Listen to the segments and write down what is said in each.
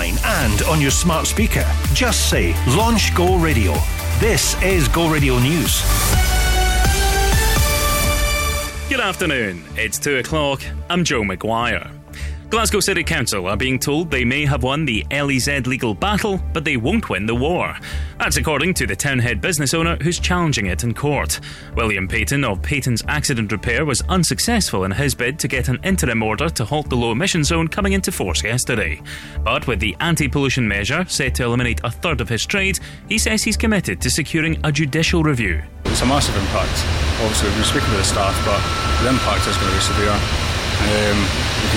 online and on your smart speaker. Just say Launch Go Radio. This is Go Radio News. Good afternoon. It's 2 o'clock. I'm Joe McGuire. Glasgow City Council are being told they may have won the LEZ legal battle, but they won't win the war. That's according to the townhead business owner who's challenging it in court. William Paton of Paton's Accident Repair was unsuccessful in his bid to get an interim order to halt the low emission zone coming into force yesterday. But with the anti pollution measure set to eliminate a third of his trade, he says he's committed to securing a judicial review. It's a massive impact. Obviously, we've been speaking to the staff, but the impact is going to be severe. Um,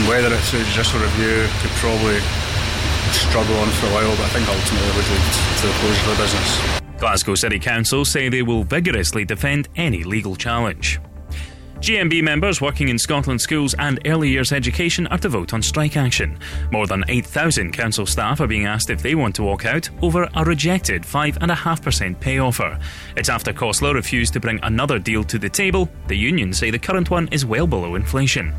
weather it through judicial review, could probably struggle on for a while, but I think ultimately it would lead to the closure of the business. Glasgow City Council say they will vigorously defend any legal challenge. GMB members working in Scotland schools and early years education are to vote on strike action. More than 8,000 council staff are being asked if they want to walk out over a rejected 5.5% pay offer. It's after COSLA refused to bring another deal to the table. The unions say the current one is well below inflation.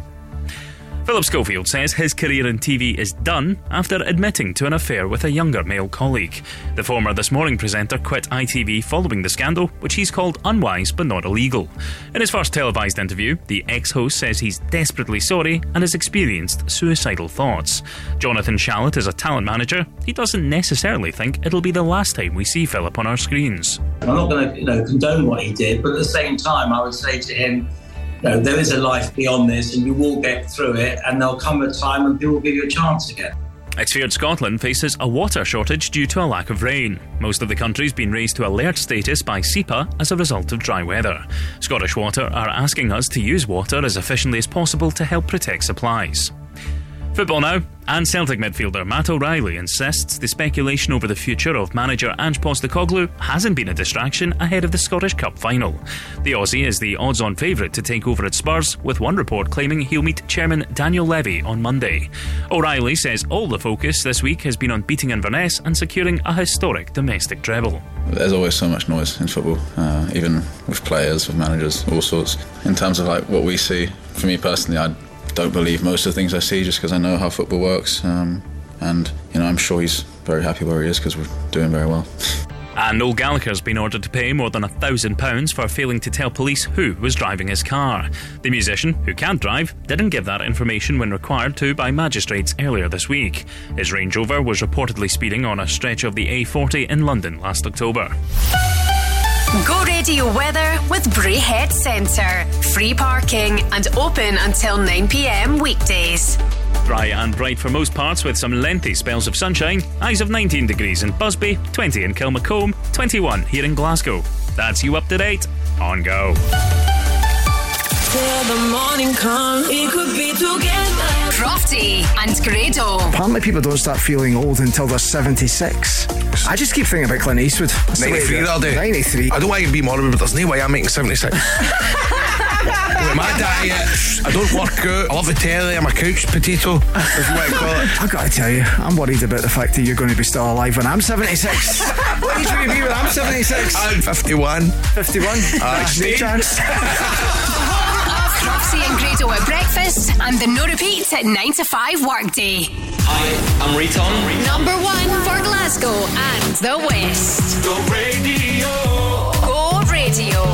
Philip Schofield says his career in TV is done after admitting to an affair with a younger male colleague. The former This Morning presenter quit ITV following the scandal, which he's called unwise but not illegal. In his first televised interview, the ex host says he's desperately sorry and has experienced suicidal thoughts. Jonathan Shalit is a talent manager. He doesn't necessarily think it'll be the last time we see Philip on our screens. I'm not going to you know, condone what he did, but at the same time, I would say to him, know, there is a life beyond this and you will get through it and there'll come a time when people will give you a chance again. Feared Scotland faces a water shortage due to a lack of rain. Most of the country's been raised to alert status by SEPA as a result of dry weather. Scottish Water are asking us to use water as efficiently as possible to help protect supplies. Football now. And Celtic midfielder Matt O'Riley insists the speculation over the future of manager Ange Postecoglou hasn't been a distraction ahead of the Scottish Cup final. The Aussie is the odds on favourite to take over at Spurs, with one report claiming he'll meet chairman Daniel Levy on Monday. O'Riley says all the focus this week has been on beating Inverness and securing a historic domestic treble. There's always so much noise in football, uh, even with players, with managers, all sorts. In terms of like what we see, for me personally, I don't believe most of the things I see just because I know how football works. Um, and, you know, I'm sure he's very happy where he is because we're doing very well. And Noel Gallagher's been ordered to pay more than a thousand pounds for failing to tell police who was driving his car. The musician, who can't drive, didn't give that information when required to by magistrates earlier this week. His Range Rover was reportedly speeding on a stretch of the A40 in London last October. Go radio weather with Braehead Centre. Free parking and open until 9 pm weekdays. Dry and bright for most parts with some lengthy spells of sunshine. Highs of 19 degrees in Busby, 20 in Kilmacolm, 21 here in Glasgow. That's you up to date on Go. Till the morning comes, we could be together. Crofty and Grado. Apparently, people don't start feeling old until they're 76. I just keep thinking about Clint Eastwood. That's 93 it- that'll do. 93. I don't want to be morbid, but there's no way I'm making 76. My diet, I don't work out. I love the telly. I'm a couch potato, if you want to call it. I've got to tell you, I'm worried about the fact that you're going to be still alive when I'm 76. what age will you be when I'm 76? I'm 51. 51? Aye. Ah, no chance. Crofty and Grado at breakfast and the no repeat at 9 to 5 workday. Hi, I'm Riton. Number one for Glasgow and the West. Go radio. Go radio.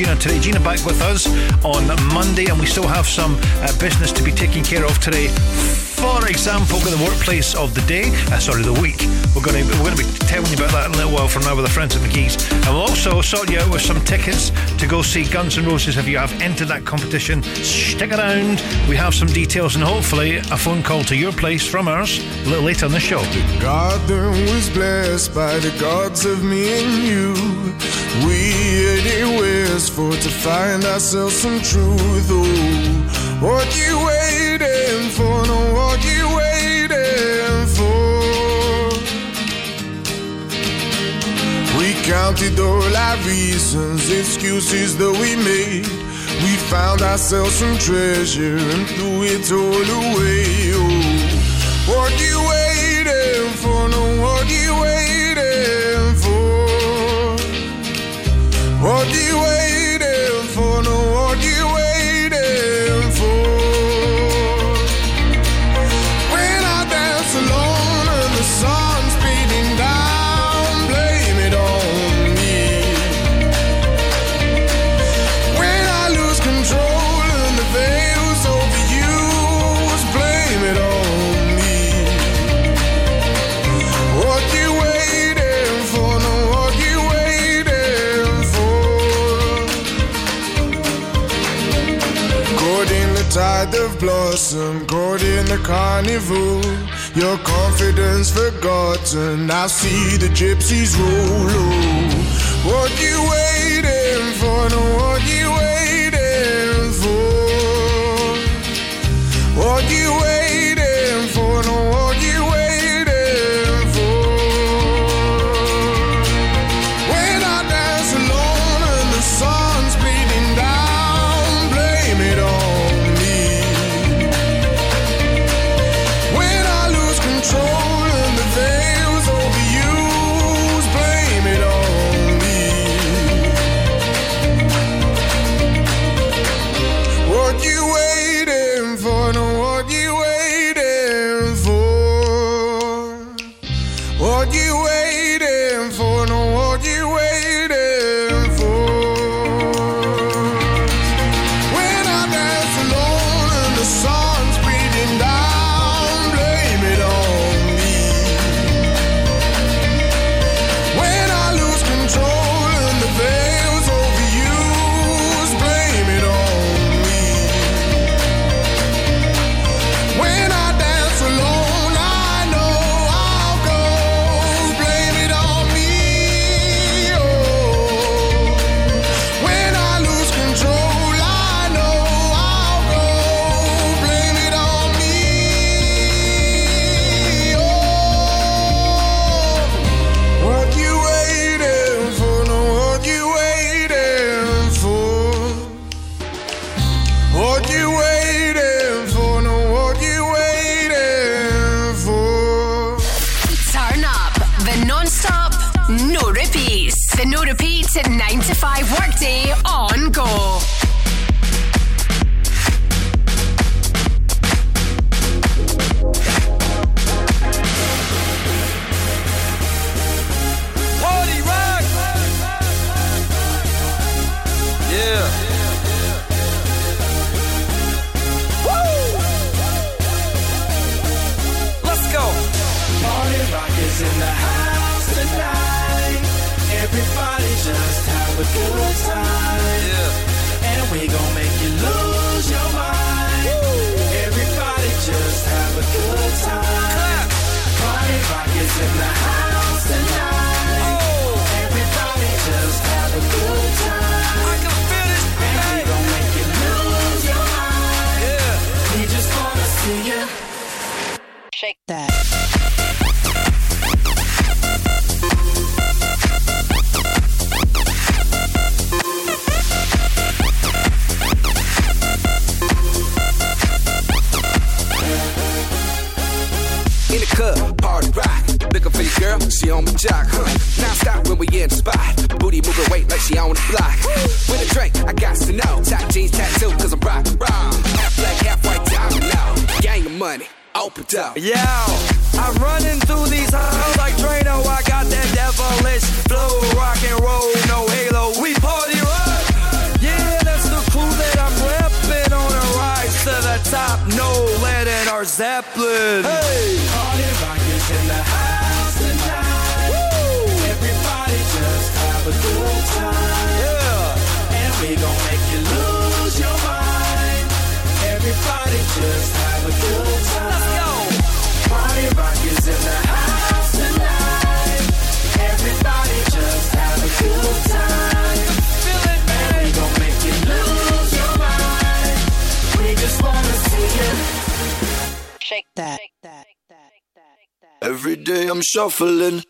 Gina today. Gina back with us on Monday, and we still have some uh, business to be taken care of today. For example, the workplace of the day, uh, sorry, the week. We're going to we're going to be telling you about that in a little while from now with the friends of McGee's, and we'll also sort you out with some tickets to go see Guns N' Roses if you have entered that competition. Stick around. We have some details and hopefully a phone call to your place from ours a little later on the show. The garden was blessed by the gods of me and you. Waiting west for to find ourselves some truth. Oh, what you waiting for? No, what you waiting for? We counted all our reasons, excuses that we made. We found ourselves some treasure and threw it all away. Oh, what you awesome, caught in the carnival. Your confidence forgotten. I see the gypsies roll. What you waiting for? No, what shuffling.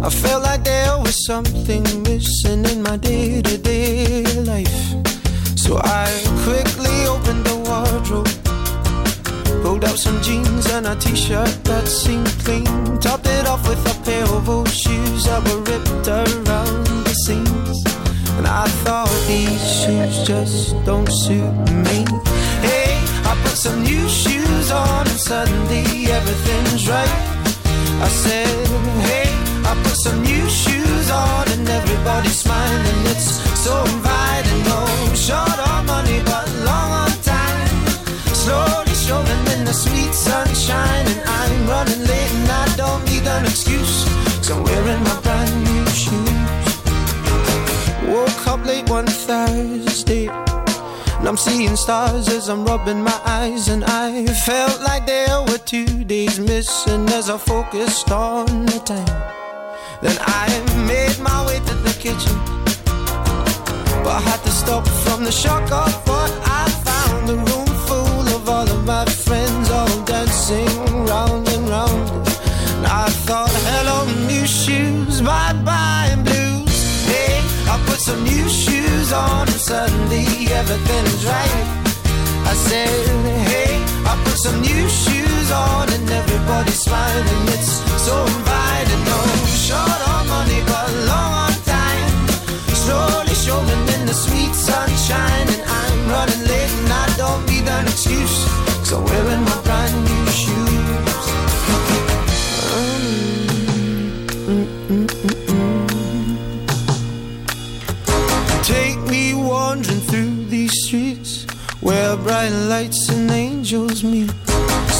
I felt like there was something missing in my day to day life. So I quickly opened the wardrobe, pulled out some jeans and a t shirt that seemed clean, topped it off with a pair of old shoes that were ripped around the seams. And I thought these shoes just don't suit me. Hey, I put some new shoes on, and suddenly everything's right. I said, hey. I put some new shoes on and everybody's smiling. It's so inviting. No short on money, but long on time. Slowly showing in the sweet sunshine, and I'm running late and I don't need an excuse. Cause I'm wearing my brand new shoes. Woke up late one Thursday. And I'm seeing stars as I'm rubbing my eyes And I felt like there were two days missing As I focused on the time then I made my way to the kitchen, but I had to stop from the shock of what I found. A room full of all of my friends, all dancing round and round. And I thought, hello, new shoes, bye bye, blues. Hey, I put some new shoes on, and suddenly everything is right. I said, hey, I put some new shoes on, and everybody's smiling. It's so inviting. No short on money, but long on time. Slowly showing in the sweet sunshine, and I'm running late, and I don't need an excuse. Cause I'm wearing my brand new shoes. Take me wandering through these streets where bright lights and angels meet.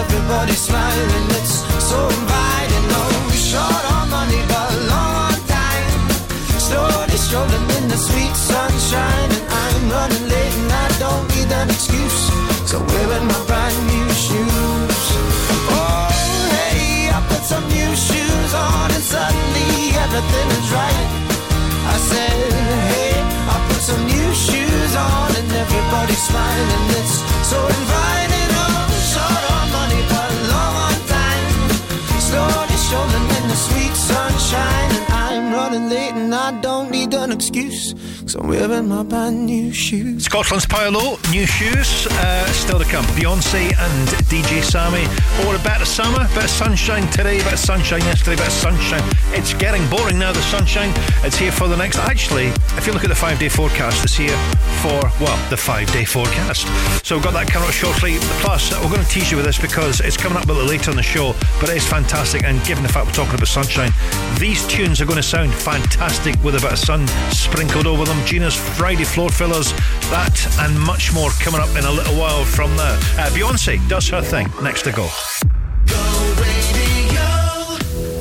everybody's smiling. It's so inviting. Oh, no short on money, but long on time. Slowly strolling in the sweet sunshine, and I'm running late, and I don't need an excuse. So wearing my brand new shoes. Oh, hey, I put some new shoes on, and suddenly everything is right. I said, hey, I put some new shoes on, and everybody's smiling. It's so inviting. Slowly strolling in the sweet sunshine, and I'm running late, and I don't need an excuse. Cause I'm wearing my brand new shoes. Scotland's Paolo, new shoes, uh, still to come. Beyonce and DJ Sammy. Or a bit of summer, bit of sunshine today, bit of sunshine yesterday, bit of sunshine. It's getting boring now, the sunshine. It's here for the next. Actually, if you look at the five day forecast, it's here for, well, the five day forecast. So we've got that coming up shortly. Plus, we're going to tease you with this because it's coming up a little later on the show, but it is fantastic. And given the fact we're talking about sunshine, these tunes are going to sound fantastic with a bit of sun sprinkled over them. Gina's Friday floor fillers, that and much more coming up in a little while from there. Uh, Beyonce does her thing. Next to go.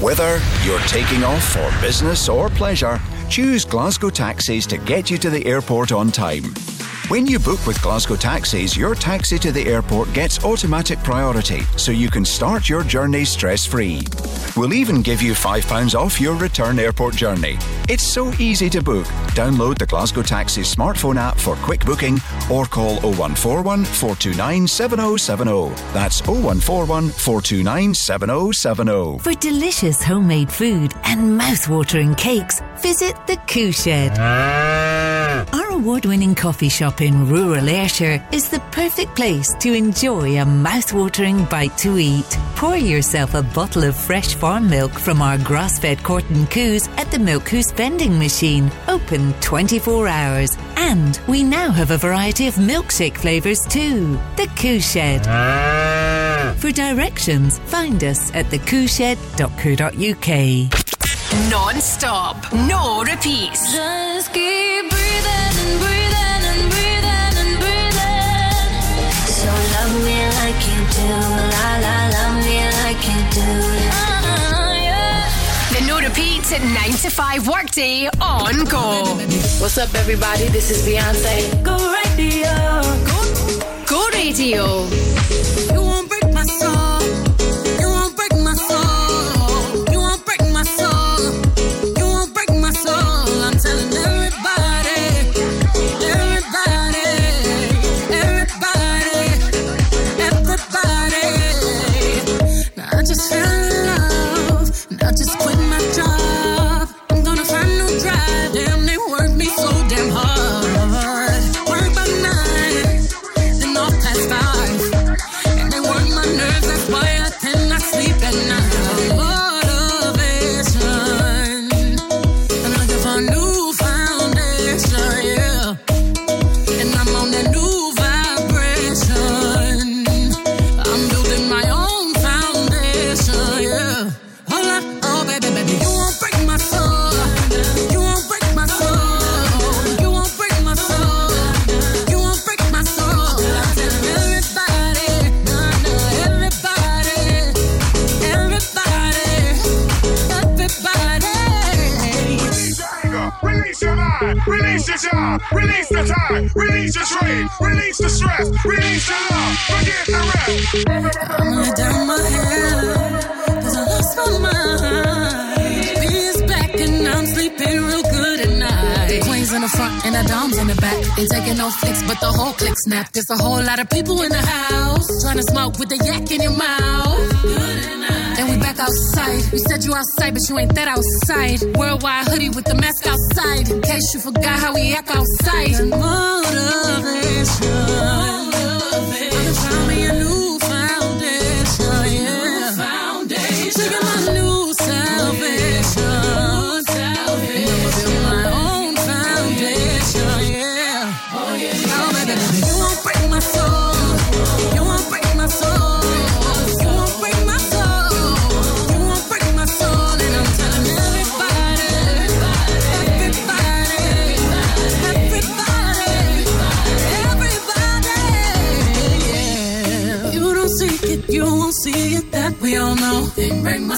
Whether you're taking off for business or pleasure, choose Glasgow Taxis to get you to the airport on time. When you book with Glasgow Taxis, your taxi to the airport gets automatic priority, so you can start your journey stress free. We'll even give you £5 off your return airport journey. It's so easy to book. Download the Glasgow Taxis smartphone app for quick booking or call 0141 429 7070. That's 0141 429 7070. For delicious homemade food and mouth-watering cakes, visit the Coo Shed. Our award-winning coffee shop in rural Ayrshire is the perfect place to enjoy a mouth-watering bite to eat. Pour yourself a bottle of fresh farm milk from our grass-fed Corton Coos at the Milk Coos vending machine, open 24 hours. And we now have a variety of milkshake flavours too. The Coo Shed. Ah. For directions, find us at thecooshed.co.uk. Non-stop, no repeats. Just keep breathing and breathing and breathing and breathing. So love me like you do, la la, love me like you do. Uh-huh, yeah. The no repeats at 9 to 5 workday on Go. What's up, everybody? This is Beyonce. Go radio. Go, Go Radio. people in the house. Trying to smoke with the yak in your mouth. And we back outside. We said you outside, but you ain't that outside. Worldwide hoodie with the mask outside. In case you forgot how we act outside.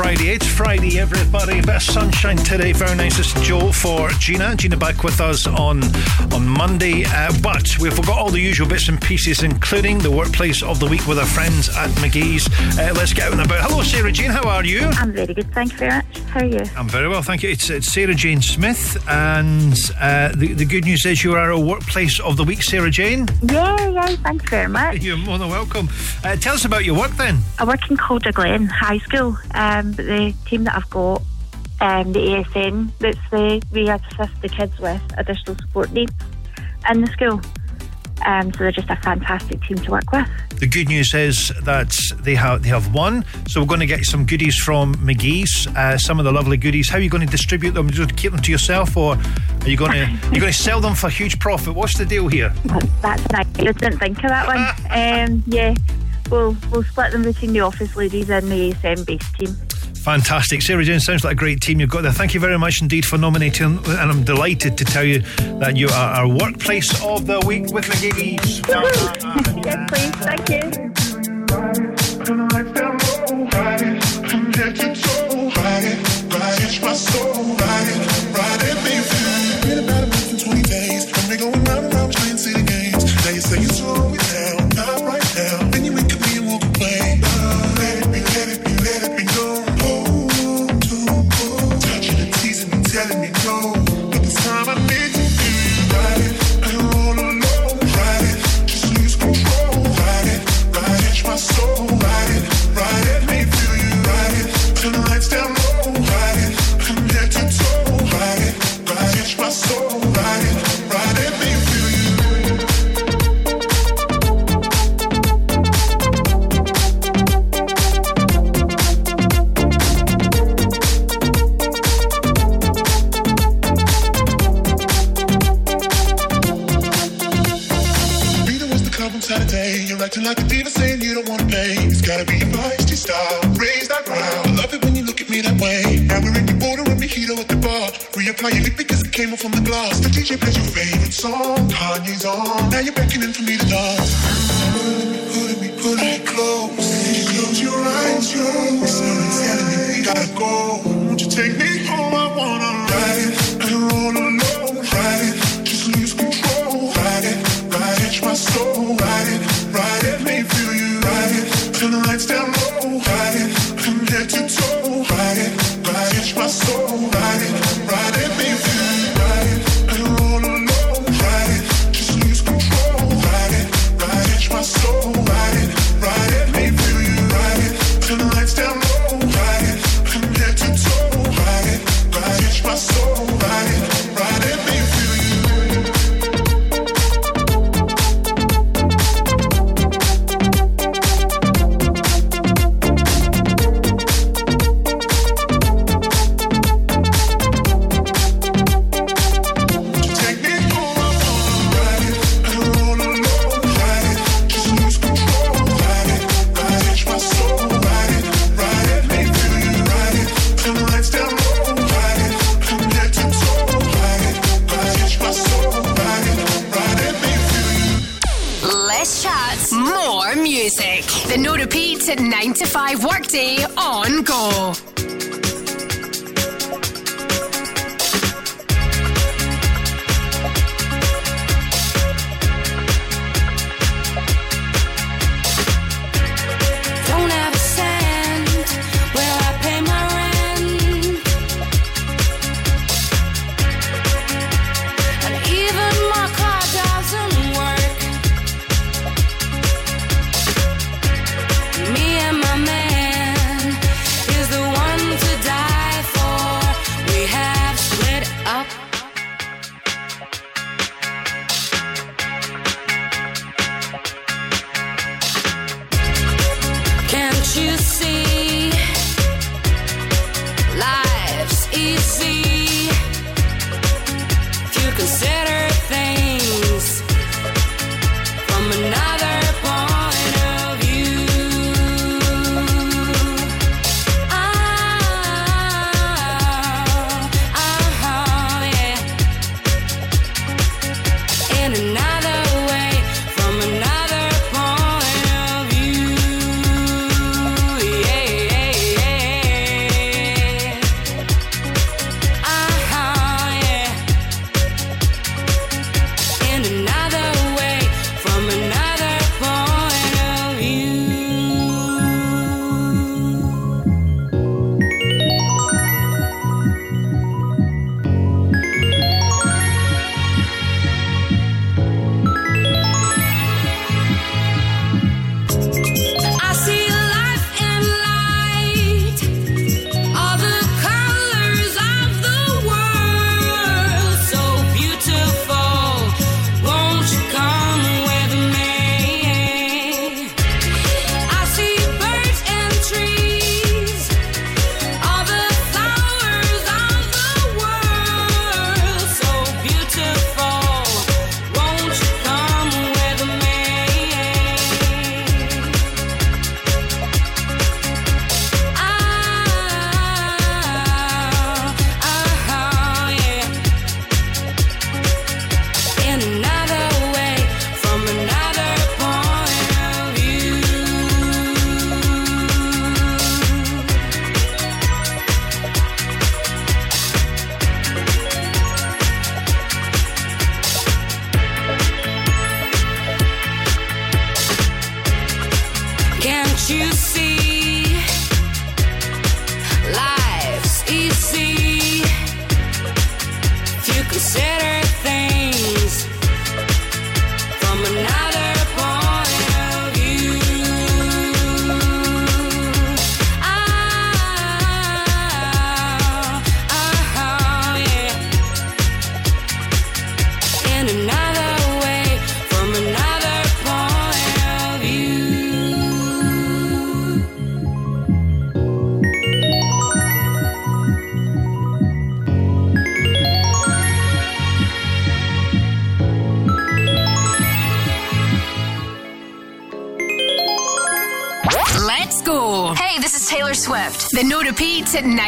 Friday. It's Friday, everybody. Bit of sunshine today. Very nice. It's Joe for Gina. Gina back with us on on Monday. Uh, but we've got all the usual bits and pieces, including the workplace of the week with our friends at McGee's. Uh, let's get out and about. Hello, Sarah Jane. How are you? I'm very good, thank you very much. How are you? I'm very well, thank you. It's, it's Sarah Jane Smith, and uh, the, the good news is you are our workplace of the week, Sarah Jane. Yeah, yeah, thanks very much. You're more than welcome. Uh, tell us about your work then. I work in Calderglen High School, um, but the team that I've got, um, the ASN, that's the we assist the kids with additional support needs in the school. Um, so they're just a fantastic team to work with. The good news is that they have they have won, so we're going to get some goodies from McGee's. Uh, some of the lovely goodies. How are you going to distribute them? Are you going to keep them to yourself, or are you going to you're going to sell them for huge profit? What's the deal here? That's nice. I didn't think of that one. um, yeah, we'll we'll split them between the office ladies and the ASN base team. Fantastic. Sarah Jane sounds like a great team you've got there. Thank you very much indeed for nominating, and I'm delighted to tell you that you are our workplace of the week with McGee's. yes, please. Thank you.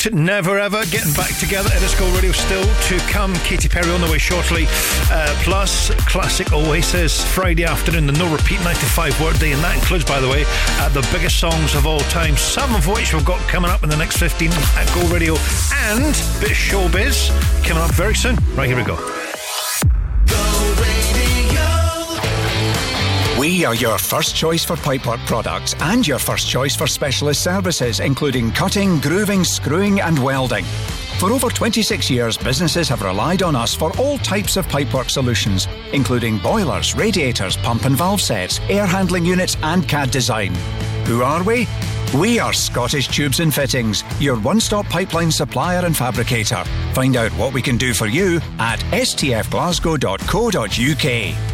Taylor never ever getting back together at Disco Radio still to come. Katy Perry on the way shortly. Uh, plus, classic Oasis Friday afternoon, the no repeat 9 to 5 workday, and that includes, by the way, uh, the biggest songs of all time, some of which we've got coming up in the next 15 at Go Radio, and a bit of showbiz coming up very soon. Right, here we go. We are your first choice for pipework products and your first choice for specialist services, including cutting, grooving, screwing, and welding. For over 26 years, businesses have relied on us for all types of pipework solutions, including boilers, radiators, pump and valve sets, air handling units, and CAD design. Who are we? We are Scottish Tubes and Fittings, your one stop pipeline supplier and fabricator. Find out what we can do for you at stfglasgow.co.uk.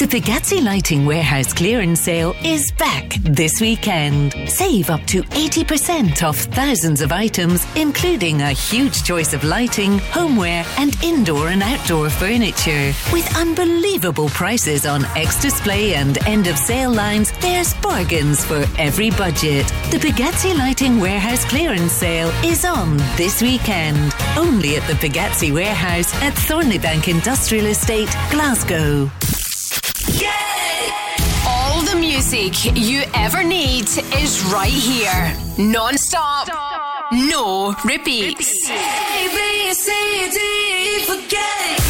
The Pagazzi Lighting Warehouse clearance sale is back this weekend. Save up to 80% off thousands of items, including a huge choice of lighting, homeware, and indoor and outdoor furniture. With unbelievable prices on ex display and end of sale lines, there's bargains for every budget. The Pagazzi Lighting Warehouse clearance sale is on this weekend, only at the Pagazzi Warehouse at Thornleybank Industrial Estate, Glasgow. Music you ever need is right here. Non stop. No repeats. A, B, C, D, forget it.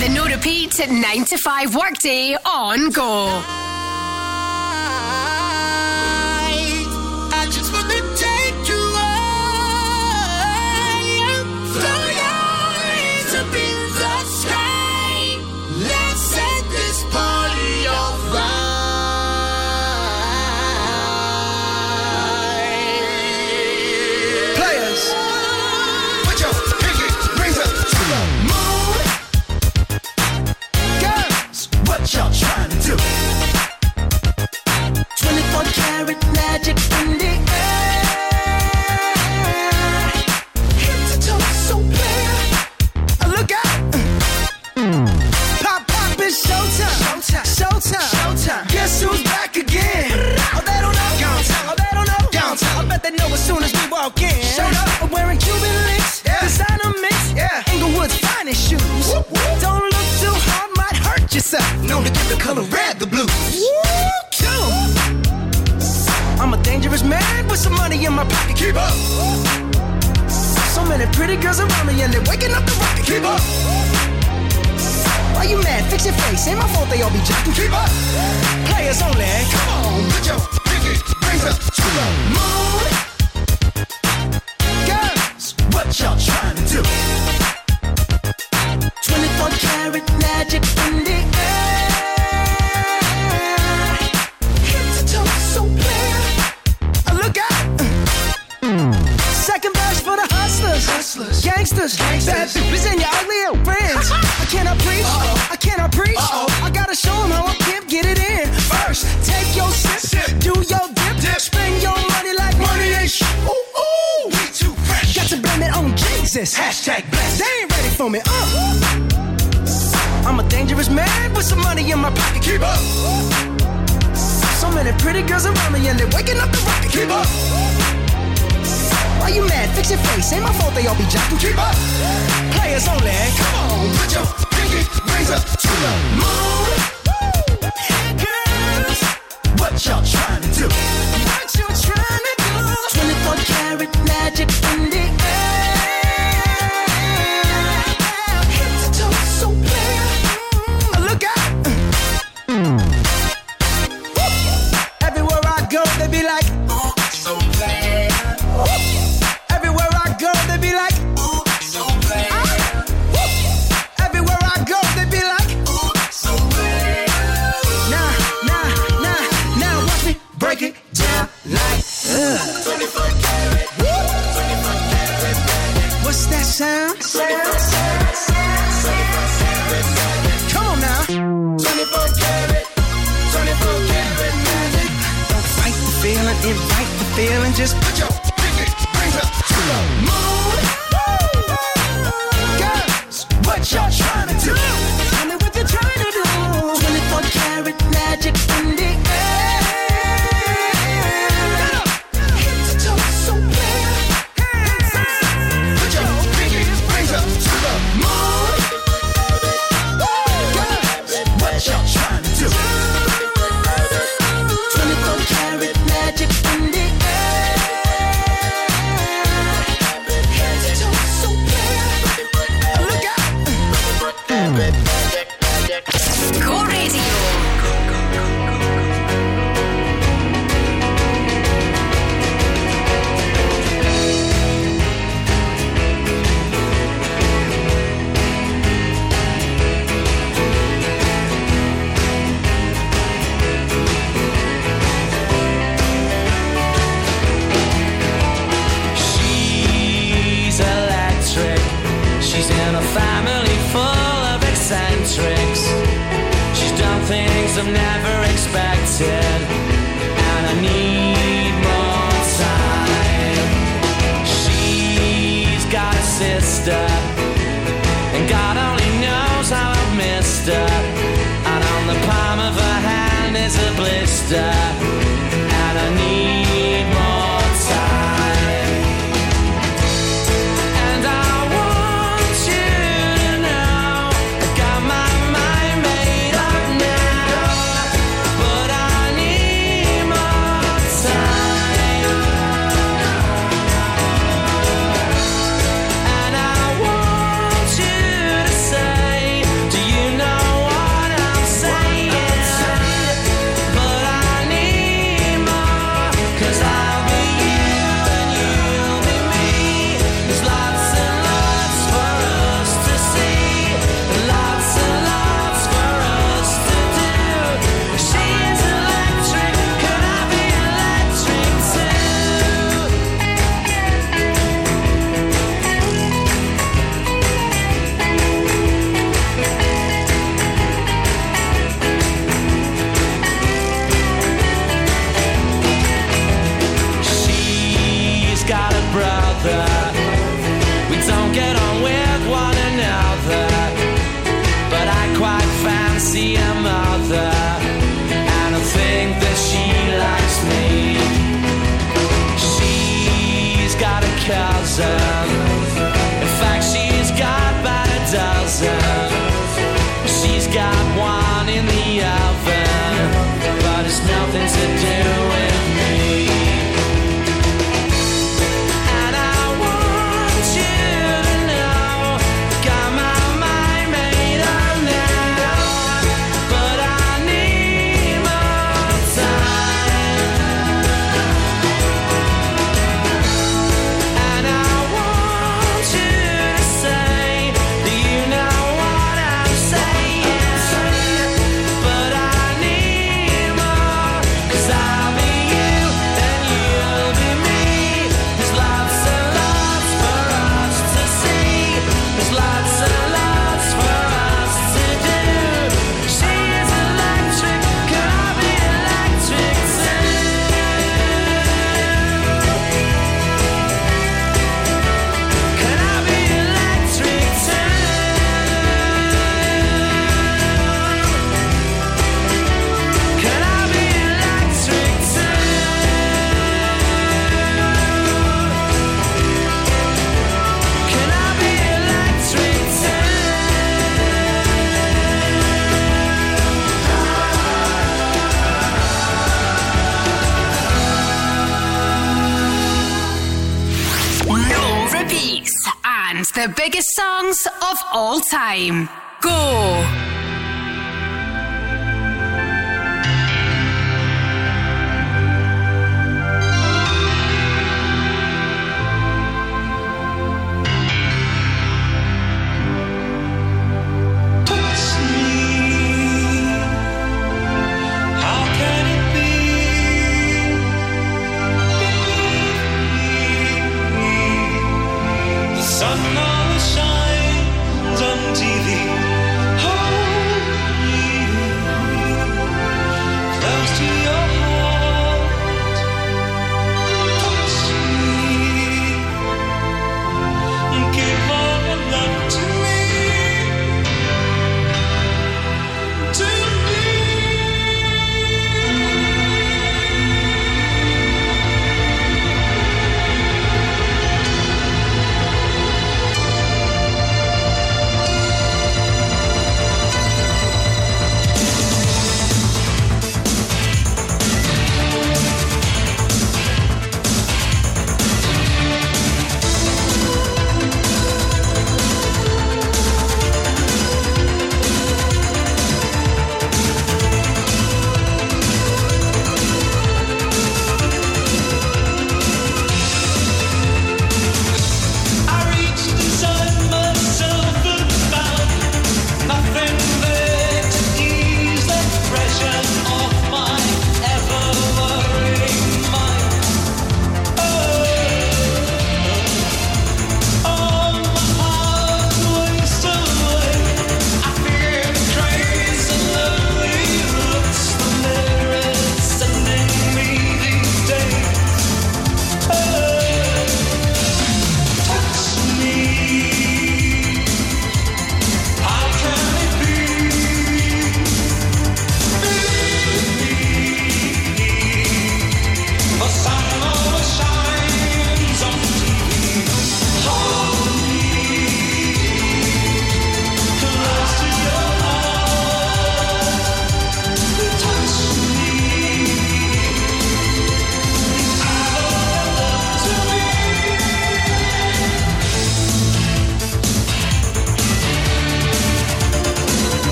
The no repeat 9 to 5 workday on go. Showed up. I'm wearing Cuban links. Yeah. Designer mix. Yeah. Finest shoes. Don't look too hard, might hurt yourself. Known to the color red the blues. Woo I'm a dangerous man with some money in my pocket. Keep up. So many pretty girls around me and they're waking up the rocket. Keep up. Why you mad? Fix your face. Ain't my fault they all be jacking. Keep up. Players only. Come on, put your pinky rings up to the moon. What y'all trying to do? 24 karat magic in the air. Head to toe, so clear. Uh, Look out! Second verse for the hustlers, hustlers, gangsters, bad bitches, and your ugly old friends. I cannot preach, I cannot preach. I gotta show 'em how I can't get it in. First, take your sip, do your dip, spend your it. Hashtag blessed. They ain't ready for me. Uh. I'm a dangerous man with some money in my pocket. Keep up. So many pretty girls around me and they're waking up the rocket. Keep up. Why you mad? Fix your face. Ain't my fault they all be jocking. Keep up. Players only. Come on, put your pinky up to the moon. Girls, what y'all trying to do?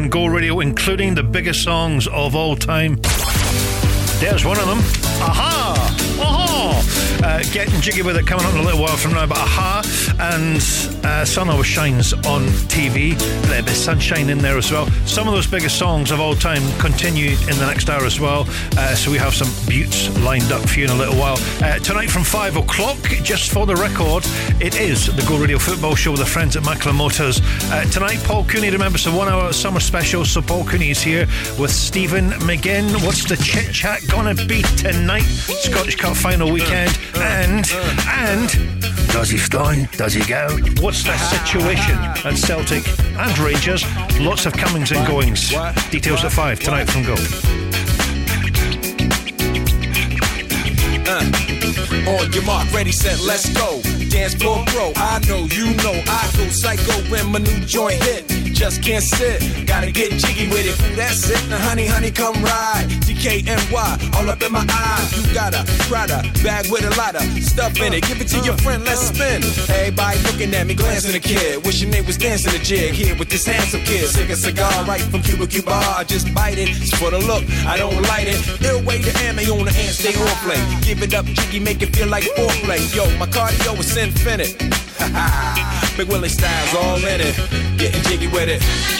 On Go Radio, including the biggest songs of all time. There's one of them. Getting jiggy with it coming up in a little while from now, but aha! And uh, Sun Always Shines on TV. There'll be sunshine in there as well. Some of those biggest songs of all time continue in the next hour as well. Uh, so we have some buttes lined up for you in a little while. Uh, tonight from 5 o'clock, just for the record, it is the Go Radio Football Show with the friends at Macklin Motors. Uh, tonight, Paul Cooney, remembers a one hour summer special. So Paul Cooney is here with Stephen McGinn. What's the chit chat gonna be tonight? Scottish Cup final weekend. And, does he stay? Does he go? What's the situation at Celtic and Rangers? Lots of comings and goings. Details at 5 tonight from Go. Uh, on your mark, ready, set, let's go. Dance floor pro, I know, you know, I go psycho when my new joint hit. Just can't sit, gotta get jiggy with it. Ooh, that's it, now honey, honey, come ride. DKNY, all up in my eyes. You got a Prada bag with a lot of stuff in it. Give it to your friend, let's spin. Everybody looking at me, glancing a kid. Wishing they was dancing a jig here with this handsome kid. Sick a cigar right from Cuba Cuba. I just bite it. It's for the look, I don't light it. Ill way to on the hand, stay on play. Give it up, jiggy, make it feel like foreplay. Yo, my cardio is infinite. Ha ha, Big Willie styles all in it. Getting jiggy with it.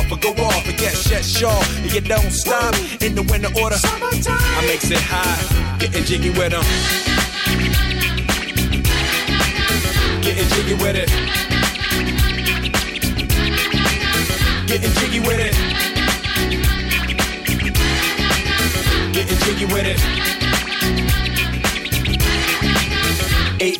off or go off and get shit sharp. And you don't stop in the winter order. Summertime. I makes it high, getting jiggy with them. Getting jiggy with it. Getting jiggy with it. Getting jiggy with it. Eight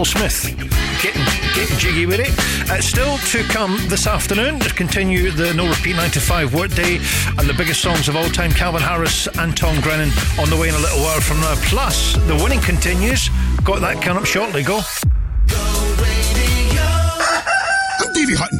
Will Smith. Getting, getting jiggy with it. Uh, still to come this afternoon to continue the No Repeat 9 to 5 workday and the biggest songs of all time Calvin Harris and Tom Grennan on the way in a little while from now. Plus, the winning continues. Got that coming up shortly. Go. I'm Davey Hutton,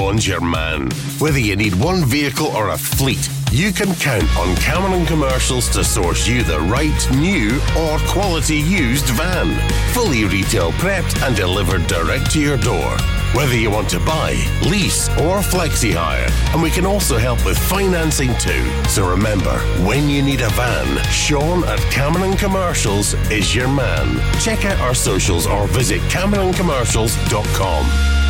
Sean's your man. Whether you need one vehicle or a fleet, you can count on Cameron Commercials to source you the right new or quality used van. Fully retail prepped and delivered direct to your door. Whether you want to buy, lease, or flexi hire, and we can also help with financing too. So remember, when you need a van, Sean at Cameron Commercials is your man. Check out our socials or visit CameronCommercials.com.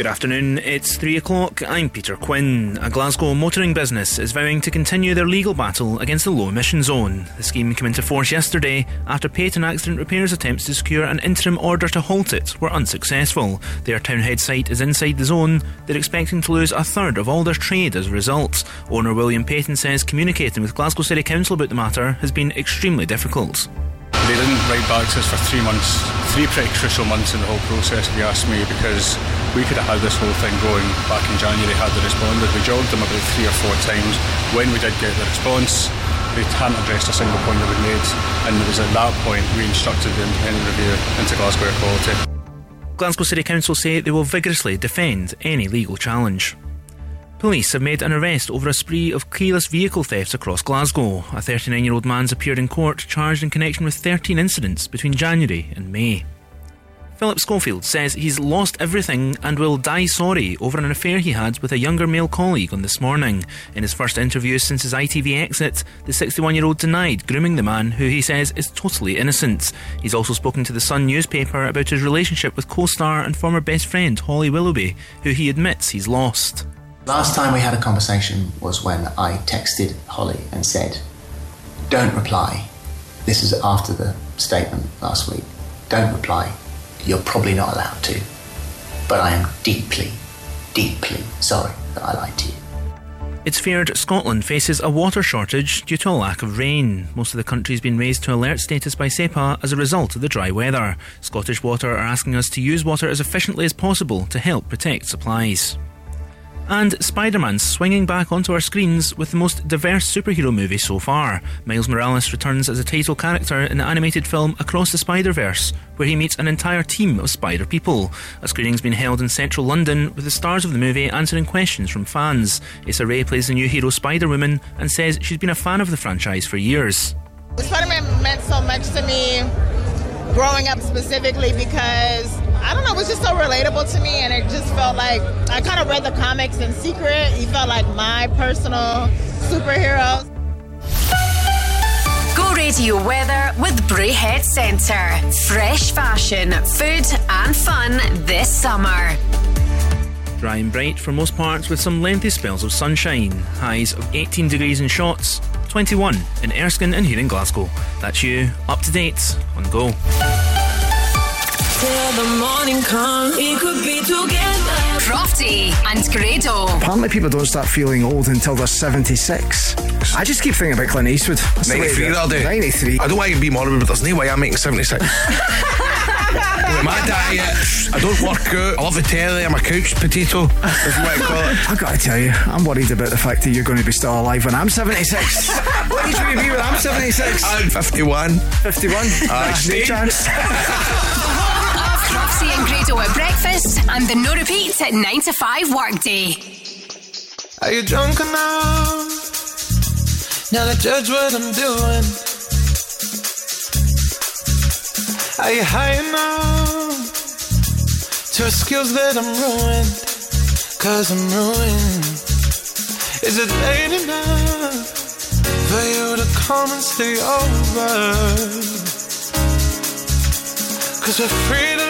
Good afternoon, it's three o'clock. I'm Peter Quinn. A Glasgow motoring business is vowing to continue their legal battle against the low emission zone. The scheme came into force yesterday after Paton Accident Repairs attempts to secure an interim order to halt it were unsuccessful. Their townhead site is inside the zone. They're expecting to lose a third of all their trade as a result. Owner William Paton says communicating with Glasgow City Council about the matter has been extremely difficult. They didn't write back to us for three months, three pretty crucial months in the whole process, if you ask me, because we could have had this whole thing going back in January had they responded. We jogged them about three or four times. When we did get the response, they hadn't addressed a single point that we made, and it was at that point we instructed the review into Glasgow Equality. Glasgow City Council say they will vigorously defend any legal challenge. Police have made an arrest over a spree of keyless vehicle thefts across Glasgow. A 39 year old man's appeared in court charged in connection with 13 incidents between January and May. Philip Schofield says he's lost everything and will die sorry over an affair he had with a younger male colleague on this morning. In his first interview since his ITV exit, the 61 year old denied grooming the man, who he says is totally innocent. He's also spoken to the Sun newspaper about his relationship with co star and former best friend Holly Willoughby, who he admits he's lost. The last time we had a conversation was when I texted Holly and said, Don't reply. This is after the statement last week. Don't reply. You're probably not allowed to. But I am deeply, deeply sorry that I lied to you. It's feared Scotland faces a water shortage due to a lack of rain. Most of the country's been raised to alert status by SEPA as a result of the dry weather. Scottish Water are asking us to use water as efficiently as possible to help protect supplies. And Spider Man swinging back onto our screens with the most diverse superhero movie so far. Miles Morales returns as a title character in the animated film Across the Spider Verse, where he meets an entire team of spider people. A screening's been held in central London with the stars of the movie answering questions from fans. Issa Rae plays the new hero Spider Woman and says she's been a fan of the franchise for years. Spider-Man meant so much to me growing up specifically because I don't know, it was just so relatable to me and it just felt like I kind of read the comics in secret. He felt like my personal superhero. Go Radio weather with Braehead Centre. Fresh fashion, food, and fun this summer. Dry and bright for most parts with some lengthy spells of sunshine. Highs of 18 degrees in Shotts, 21 in Erskine and here in Glasgow. That's you, up to date on Go. Till the morning come, we could be together. Crofty and Grado. Apparently, people don't start feeling old until they're 76. I just keep thinking about Clint Eastwood. That's 93 to- that'll do. 93. I don't want to be morbid, but there's no way I'm making 76. With my diet, I don't work out. I love the telly. I'm a couch potato, if you want to call it. I've got to tell you, I'm worried about the fact that you're going to be still alive when I'm 76. what age will you be when I'm 76? I'm 51. 51? Aye, Ah, no chance. Crofty and Grado at breakfast and the no repeats at 9 to 5 workday. Are you drunk enough? Now to judge what I'm doing. Are you high enough to excuse that I'm ruined? Cause I'm ruined. Is it late enough for you to come and stay over? Cause we're free to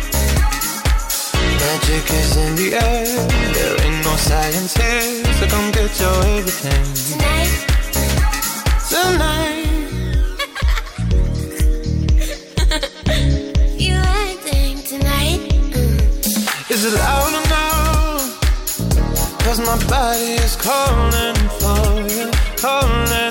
Magic is in the air. There ain't no science here, so come get your everything. Tonight. Tonight. you acting tonight. Mm. Is it loud or no? Cause my body is calling for you, calling.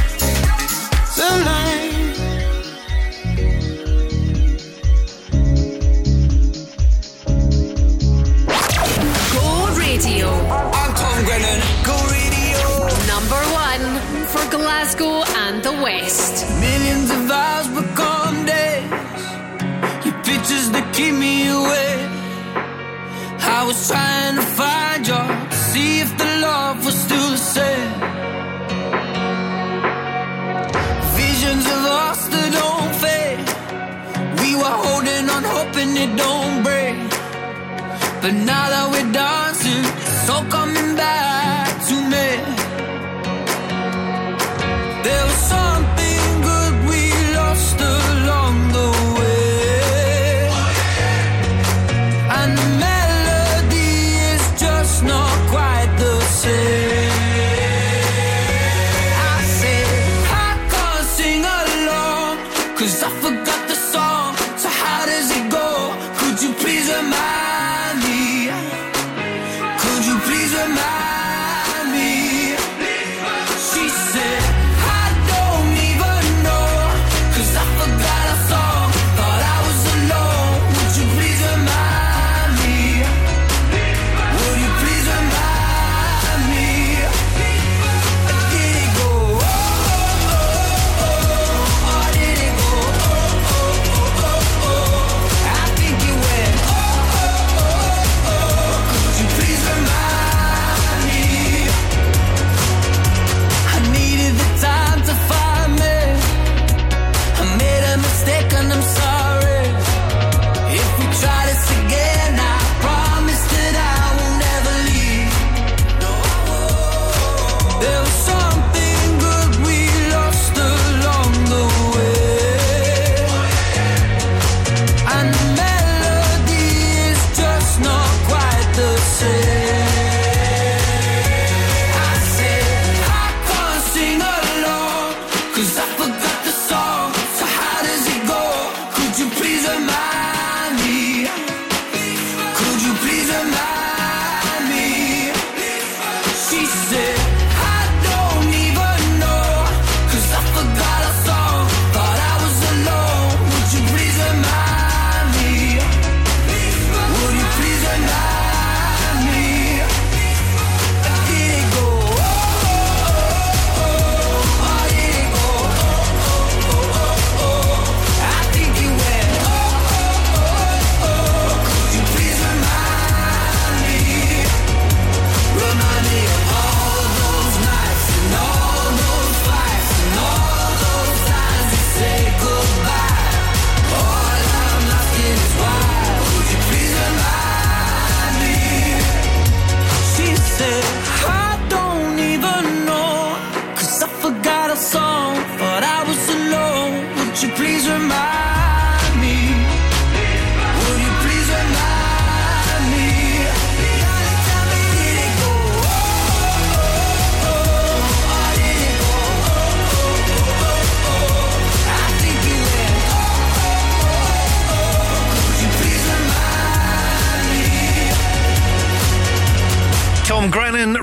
Tonight. Go Radio. I'm Tom Grennan. Go Radio. Number one for Glasgow and the West. Millions of hours become days. Your pictures that keep me awake. I was trying to find you, to see if the love was still the same. We were holding on, hoping it don't break. But now that we're dancing, it's all coming back to me. There was something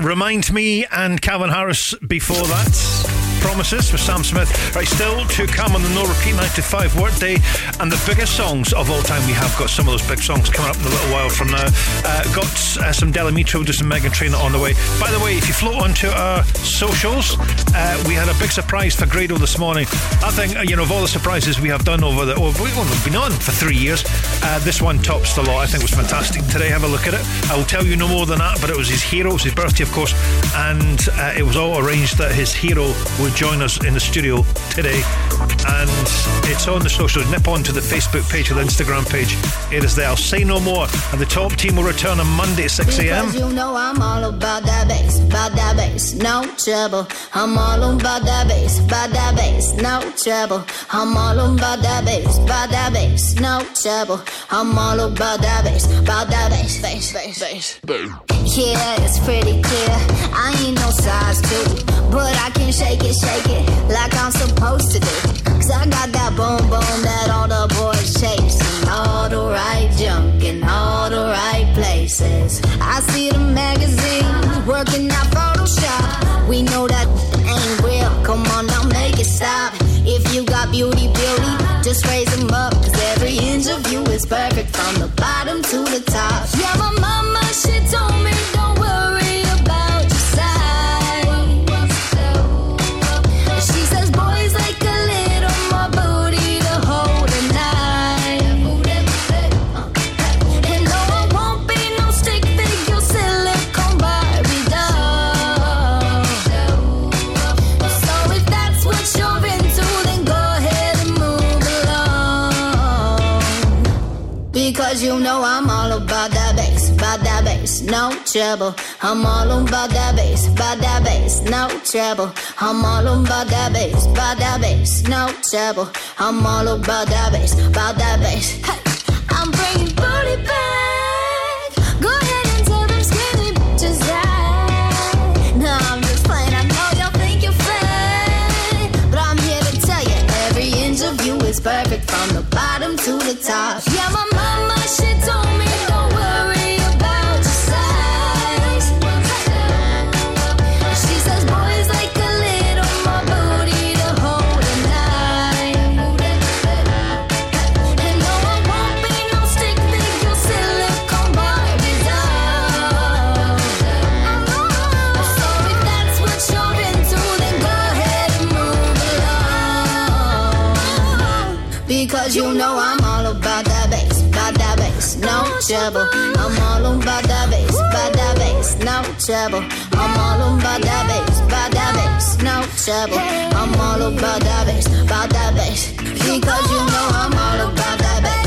Remind Me, and Calvin Harris before that. Promises with Sam Smith. Right, still to come on the No Repeat 95 Workday and the biggest songs of all time. We have got some of those big songs coming up in a little while from now. Uh, got uh, some Del Amitri, just some Megan on the way. By the way, if you float onto our socials, uh, we had a big surprise for Grado this morning. I think, uh, you know, of all the surprises we have done over the, oh, we've been on for three years, uh, this one tops the lot. I think it was fantastic. Today, have a look at it. I will tell you no more than that, but it was his hero. It was his birthday, of course, and uh, it was all arranged that his hero would join us in the studio today. And it's on the social. Nip on to the Facebook page or the Instagram page. It is there. I'll say no more. And the top team will return on Monday at 6 a.m. You know I'm all about that bass, about that bass, no trouble. I'm all about that bass, about that bass, no trouble. I'm all about that bass, about that bass, no trouble. I'm all about that bass, about that bass, bass, bass, bass. Yeah, it's pretty clear. I ain't no size two, but I can shake it, shake it like I'm supposed to do. Cause I got that boom boom that all the boys chase. And all the right junk in all the right places. I see the magazines working out Photoshop. We know that ain't real. Come on now, make it stop. If you got beauty, beauty, just raise them up. Cause every inch of you is perfect from the bottom to the top. Yeah, my mama, she told me no trouble. I'm all about that bass, about that bass, no trouble. I'm all about that bass, about that bass, no trouble. I'm all about that bass, about that bass. Hey, I'm bringing booty back. Go ahead and tell them bitches that. I'm just playing. I know y'all think you're but I'm here to tell you every inch of you is perfect from the bottom to the top. Trouble. I'm all about that bass, about that bass, no trouble. I'm all about that bass, about that bass, no trouble. I'm all about that bass, about that bass. Because you know I'm all about that bass,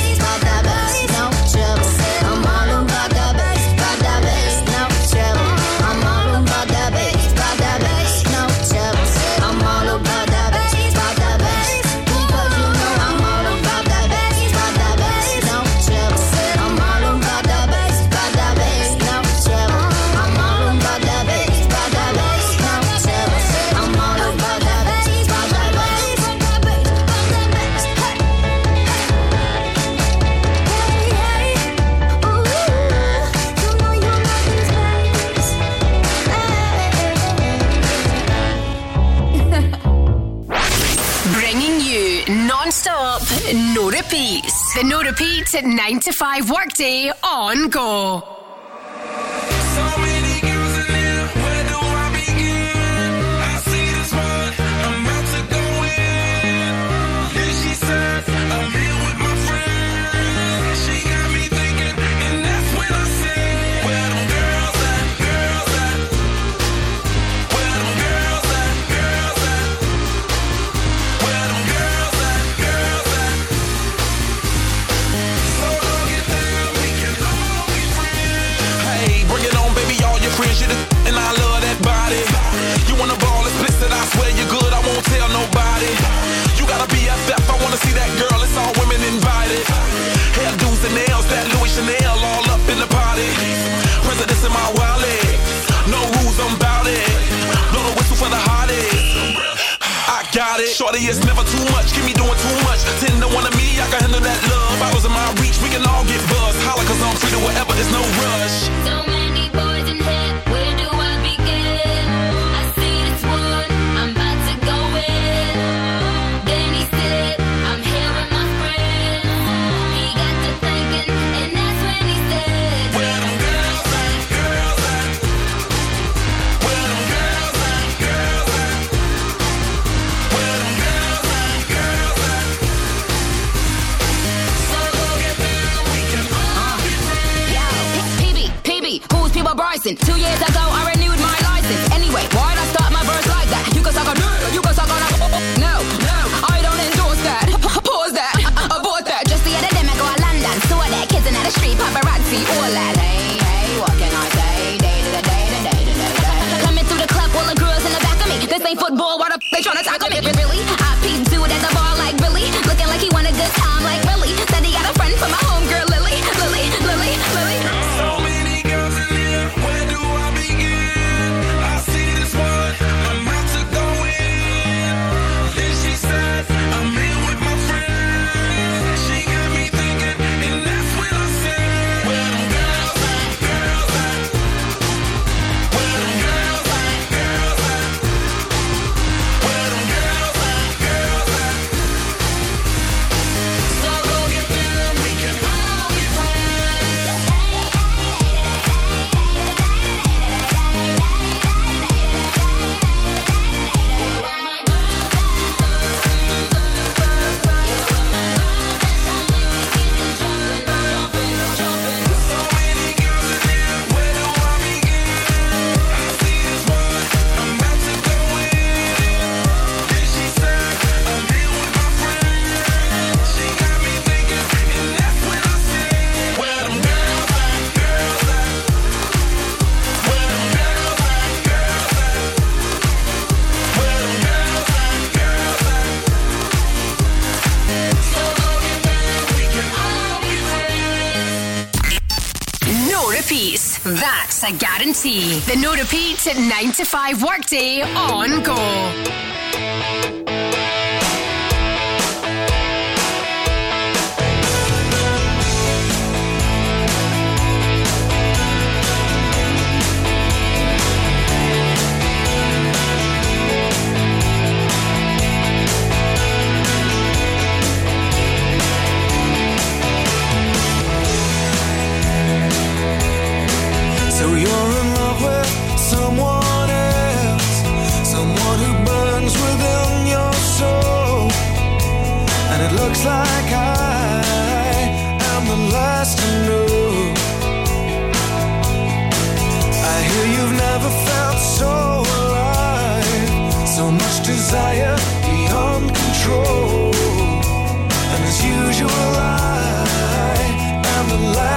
The no repeats at 9 to 5 workday on go. I see that girl, it's all women invited. Hairdos and nails, that Louis Chanel, all up in the party. Presidents in my wallet, no rules, I'm bout it. Blow the whistle for the hottest. I got it. Shorty, it's never too much. Keep me doing too much. Ten to one of me, I can handle that love. Bottles in my reach, we can all get buzzed. Holla, cause I'm free to whatever, there's no rush. Two years ago, I already The no repeat 9 to 5 workday on go.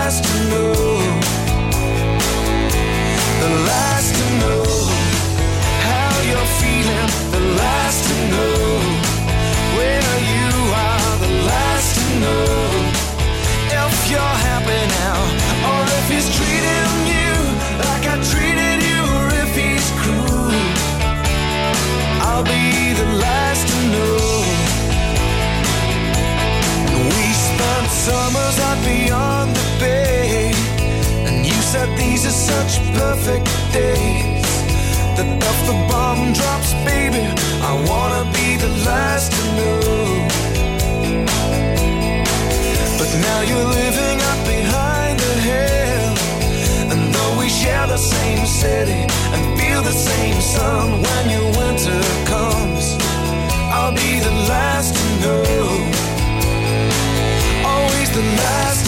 to know such perfect days that if the bomb drops, baby, I wanna be the last to know. But now you're living up behind the hill, and though we share the same city and feel the same sun, when your winter comes, I'll be the last to know. Always the last.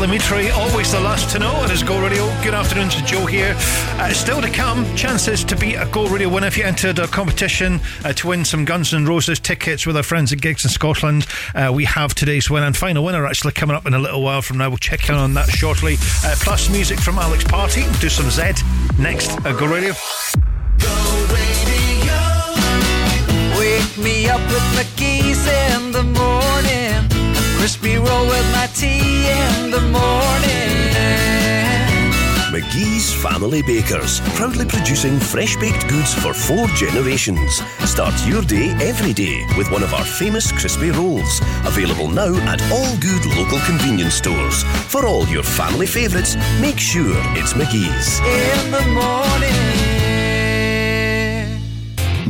Del Amitri, always the last to know his Go Radio. Good afternoon to Joe here. Uh, still to come, chances to be a Go Radio winner if you entered our competition uh, to win some Guns N' Roses tickets with our friends at Gigs in Scotland. Uh, we have today's winner and final winner actually coming up in a little while from now. We'll check in on that shortly. Uh, plus music from Alex Party. Do some Z next at Go Radio. Wake me up with McGee's in the morning. A crispy roll with my tea in the morning. McGee's Family Bakers, proudly producing fresh baked goods for four generations. Start your day every day with one of our famous crispy rolls. Available now at all good local convenience stores. For all your family favourites, make sure it's McGee's. In the morning.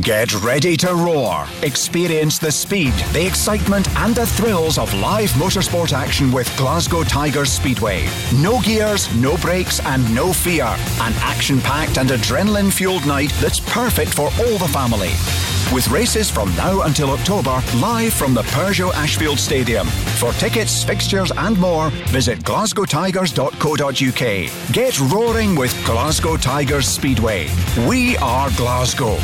Get ready to roar. Experience the speed, the excitement, and the thrills of live motorsport action with Glasgow Tigers Speedway. No gears, no brakes, and no fear. An action packed and adrenaline fueled night that's perfect for all the family. With races from now until October, live from the Peugeot Ashfield Stadium. For tickets, fixtures, and more, visit glasgowtigers.co.uk. Get roaring with Glasgow Tigers Speedway. We are Glasgow.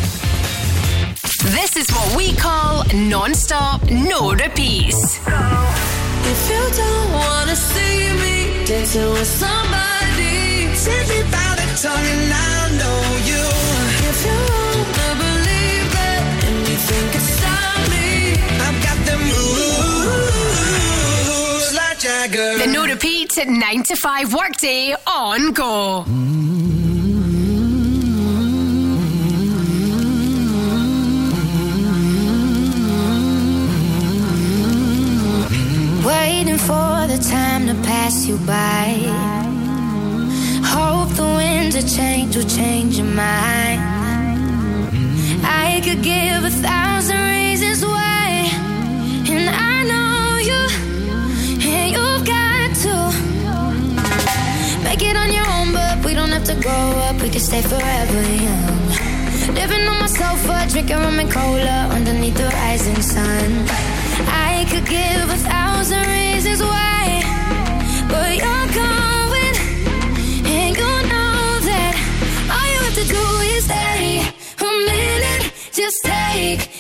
This is what we call non-stop, no repeats. If you don't wanna see me dancing with somebody, take me by the tongue and I know you. If you wanna believe it and you think it's me, I've got the moves like Jagger. The no repeats at 9 to 5 workday on Go. Waiting for the time to pass you by. Hope the winds of change will change your mind. I could give a thousand reasons why, and I know you, and you've got to make it on your own. But we don't have to grow up; we can stay forever young. Living on my sofa, drinking rum and cola underneath the rising sun. I could give a thousand reasons why, but you're going, and you know that all you have to do is stay a minute. Just take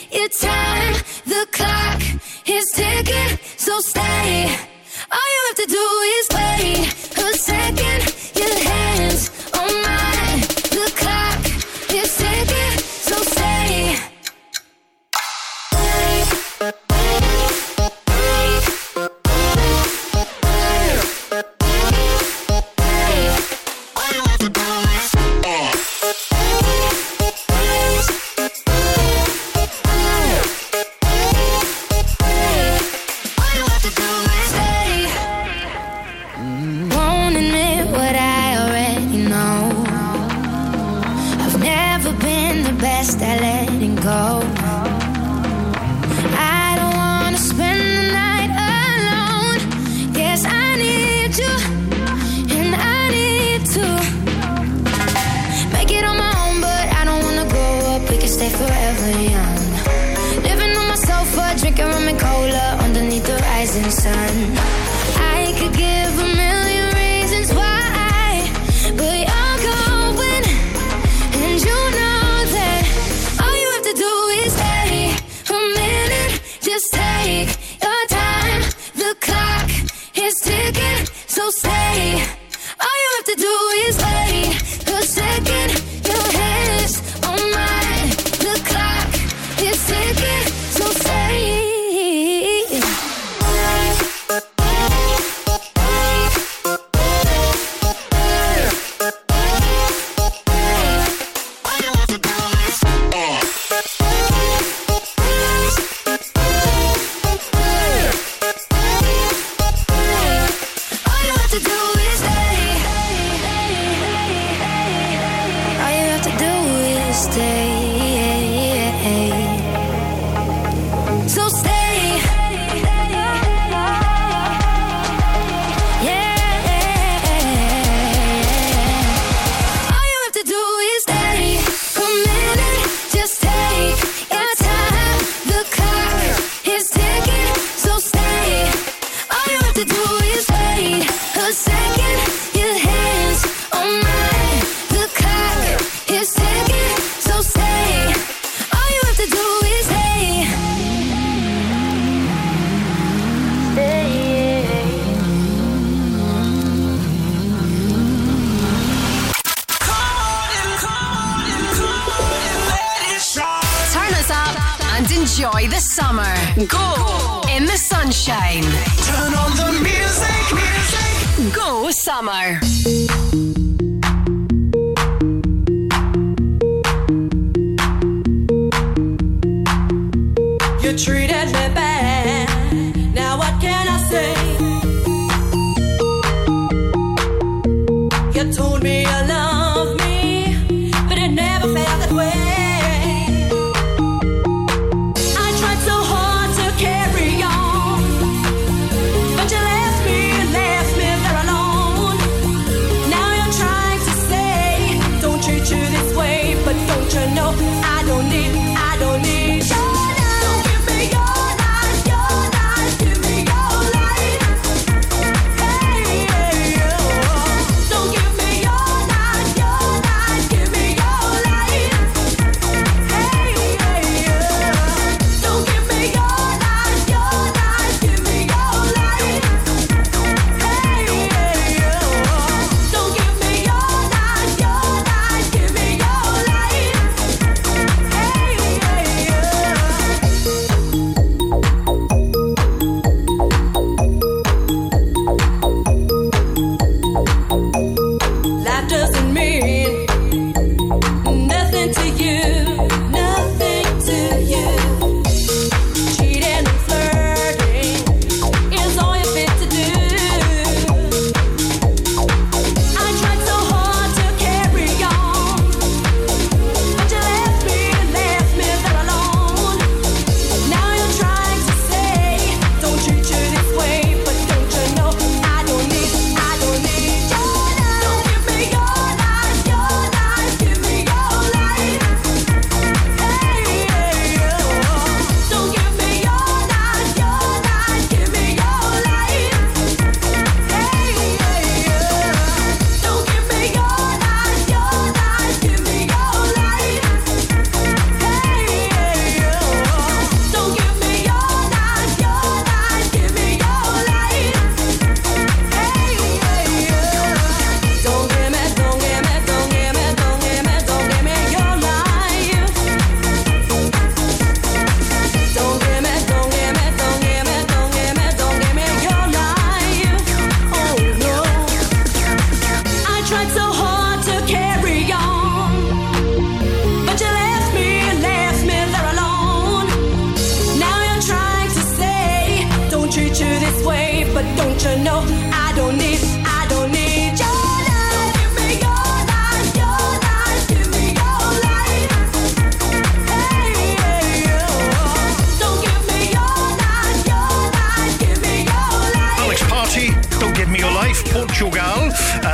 don't you know? I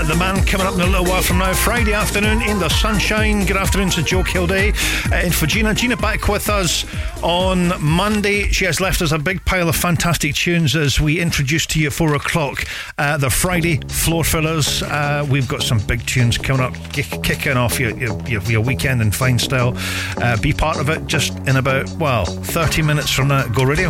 the man coming up in a little while from now, Friday afternoon in the sunshine. Good afternoon to Joe Kilday. Uh, and for Gina, Gina back with us on Monday. She has left us a big pile of fantastic tunes as we introduce to you at four o'clock uh, the Friday floor fillers. Uh, we've got some big tunes coming up, kicking off your, your, your weekend in fine style. Uh, be part of it just in about, well, 30 minutes from now. Go radio.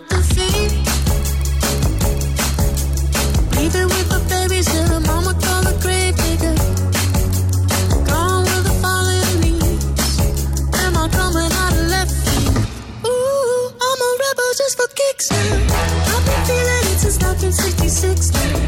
out to with the mama a grave digger. Gone with the falling leaves. Am I coming out of left field? Ooh, I'm a rebel just for kicks now. I've been feeling it since 1966.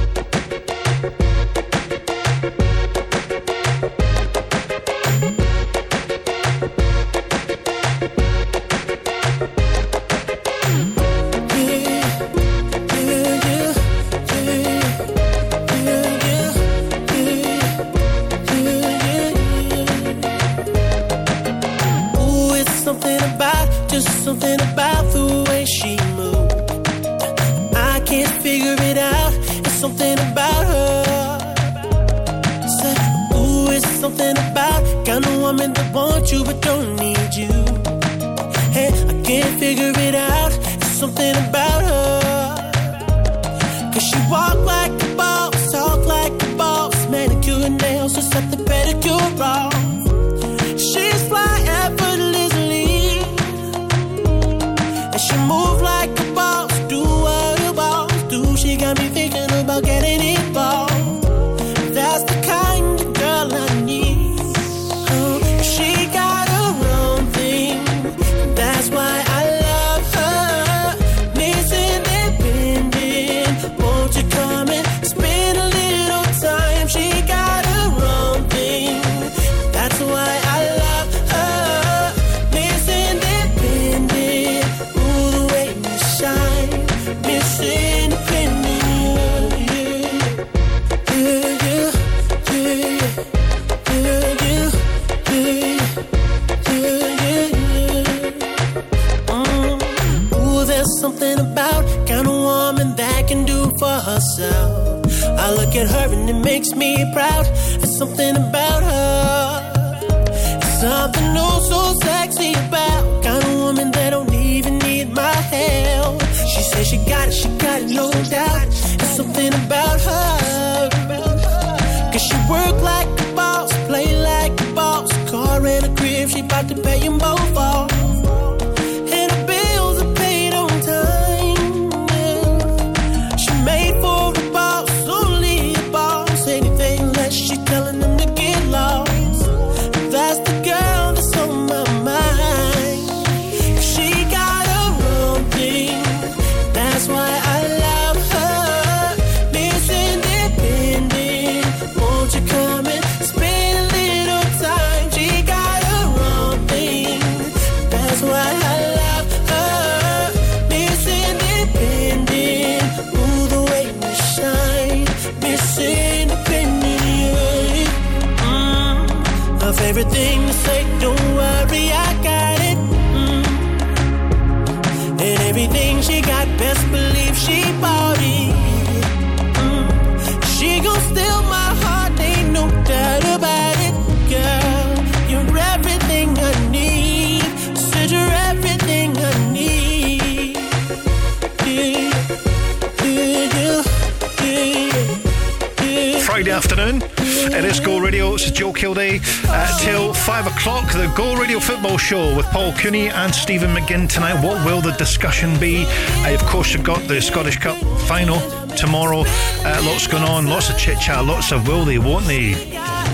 It is Go Radio. It's Joe Kilday. Uh, till five o'clock, the Go Radio Football Show with Paul Cooney and Stephen McGinn tonight. What will the discussion be? Uh, of course, you've got the Scottish Cup final tomorrow. Uh, lots going on, lots of chit chat, lots of will they, won't they?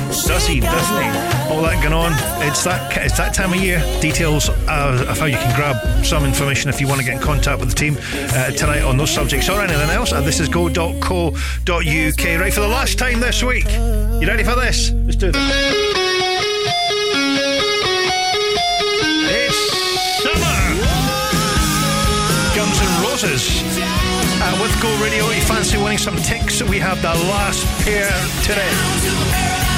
Does he, doesn't he? all that going on. It's that it's that time of year. Details of how you can grab some information if you want to get in contact with the team uh, tonight on those subjects or anything else at this is go.co.uk. Right, for the last time this week, you ready for this? Let's do this. And Roses. Uh, with Go Radio, you fancy winning some ticks? We have the last pair today.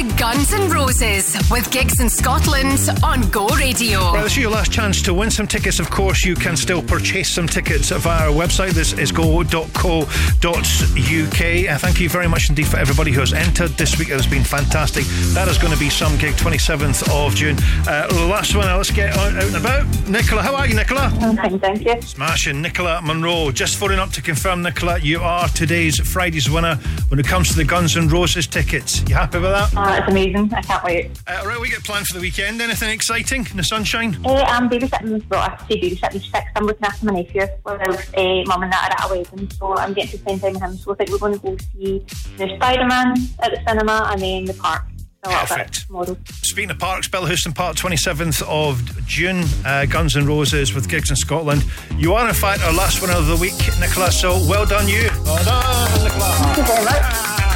to Guns N' Roses with gigs in Scotland on Go Radio. Right, this is your last chance to win some tickets. Of course, you can still purchase some tickets via our website. This is go.co.uk. Uh, thank you very much indeed for everybody who has entered this week. It has been fantastic. That is going to be some gig, 27th of June. Uh, last one, let's get out and about. Nicola, how are you, Nicola? Fine, thank you. Smashing. Nicola Monroe, just phoning up to confirm, Nicola, you are today's Friday's winner when it comes to the Guns N' Roses tickets. You happy with that? It's amazing. I can't wait. Uh, right, we get planned for the weekend. Anything exciting in the sunshine? Uh, I'm babysitting, well, I say babysitting six. I'm looking after my nephew while uh, mum and dad are at a wedding, so I'm getting to spend time with him. So I think we're going to go see the Spider-Man at the cinema and then the park. A little bit Perfect. tomorrow. Speaking of parks, Houston Park, 27th of June, uh, Guns N' Roses with gigs in Scotland. You are, in fact, our last winner of the week, Nicola, so well done you. Well done, Nicola. Thank you very much.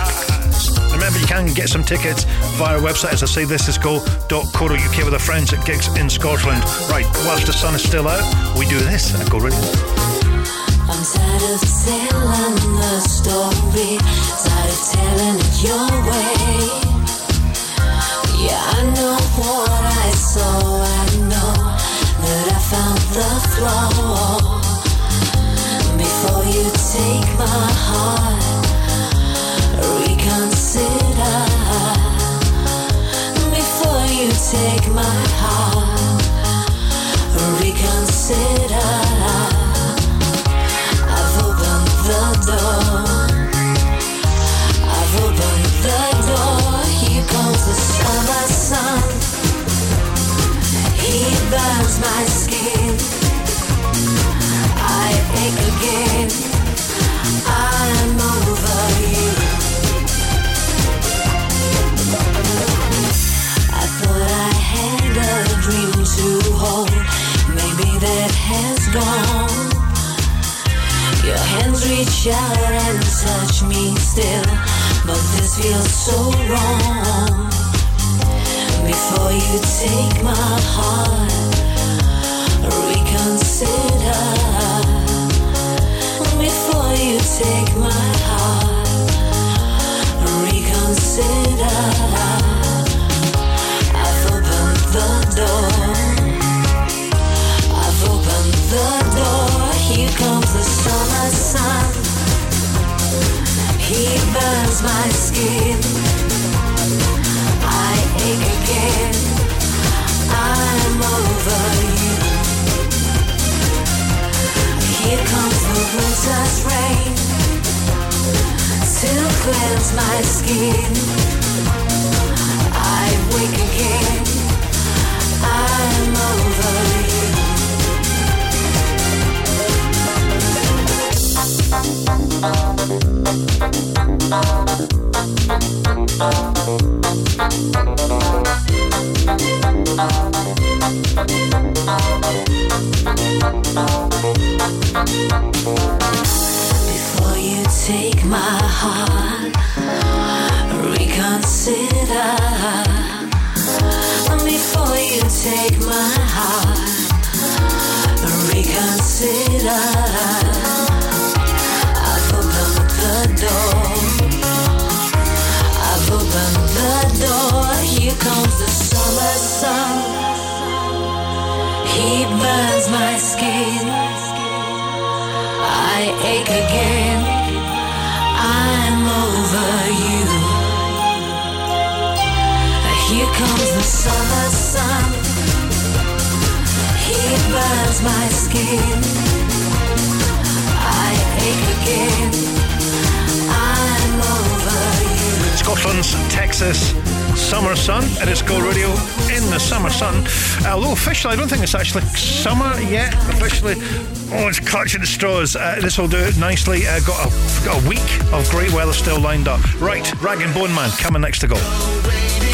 Remember, you can get some tickets via our website, as I say, this is go.co.uk with our friends at Gigs in Scotland. Right, whilst the sun is still out, we do this at Go Radio. I'm tired of telling the story, tired of telling it your way. Yeah, I know what I saw, I know that I found the flaw. Before you take my heart, reconsider. I've opened the door. I've opened the door. The summer sun. He burns my skin. I ache again. I'm over you. I thought I had a dream to hold. Maybe that has gone. Your hands reach out and touch me still, but this feels so wrong. Before you take my heart, reconsider. Before you take my heart, reconsider. I've opened the door. Sun. He burns my skin. I ache again. I'm over you. Here comes the winter's rain to cleanse my skin. I wake again. I'm over you. Take my heart, reconsider. Before you take my heart, reconsider. Skin. I ache again. I'm over you. Here comes the summer sun. He burns my skin. I ache again. I'm over you. Scotland's Texas summer sun. It is Go Radio in the summer sun. Although officially, I don't think it's actually summer yet. Officially, oh, it's clutching at straws. Uh, this will do it nicely. Uh, got a got a week of great weather still lined up. Right, Rag and Bone Man coming next to go.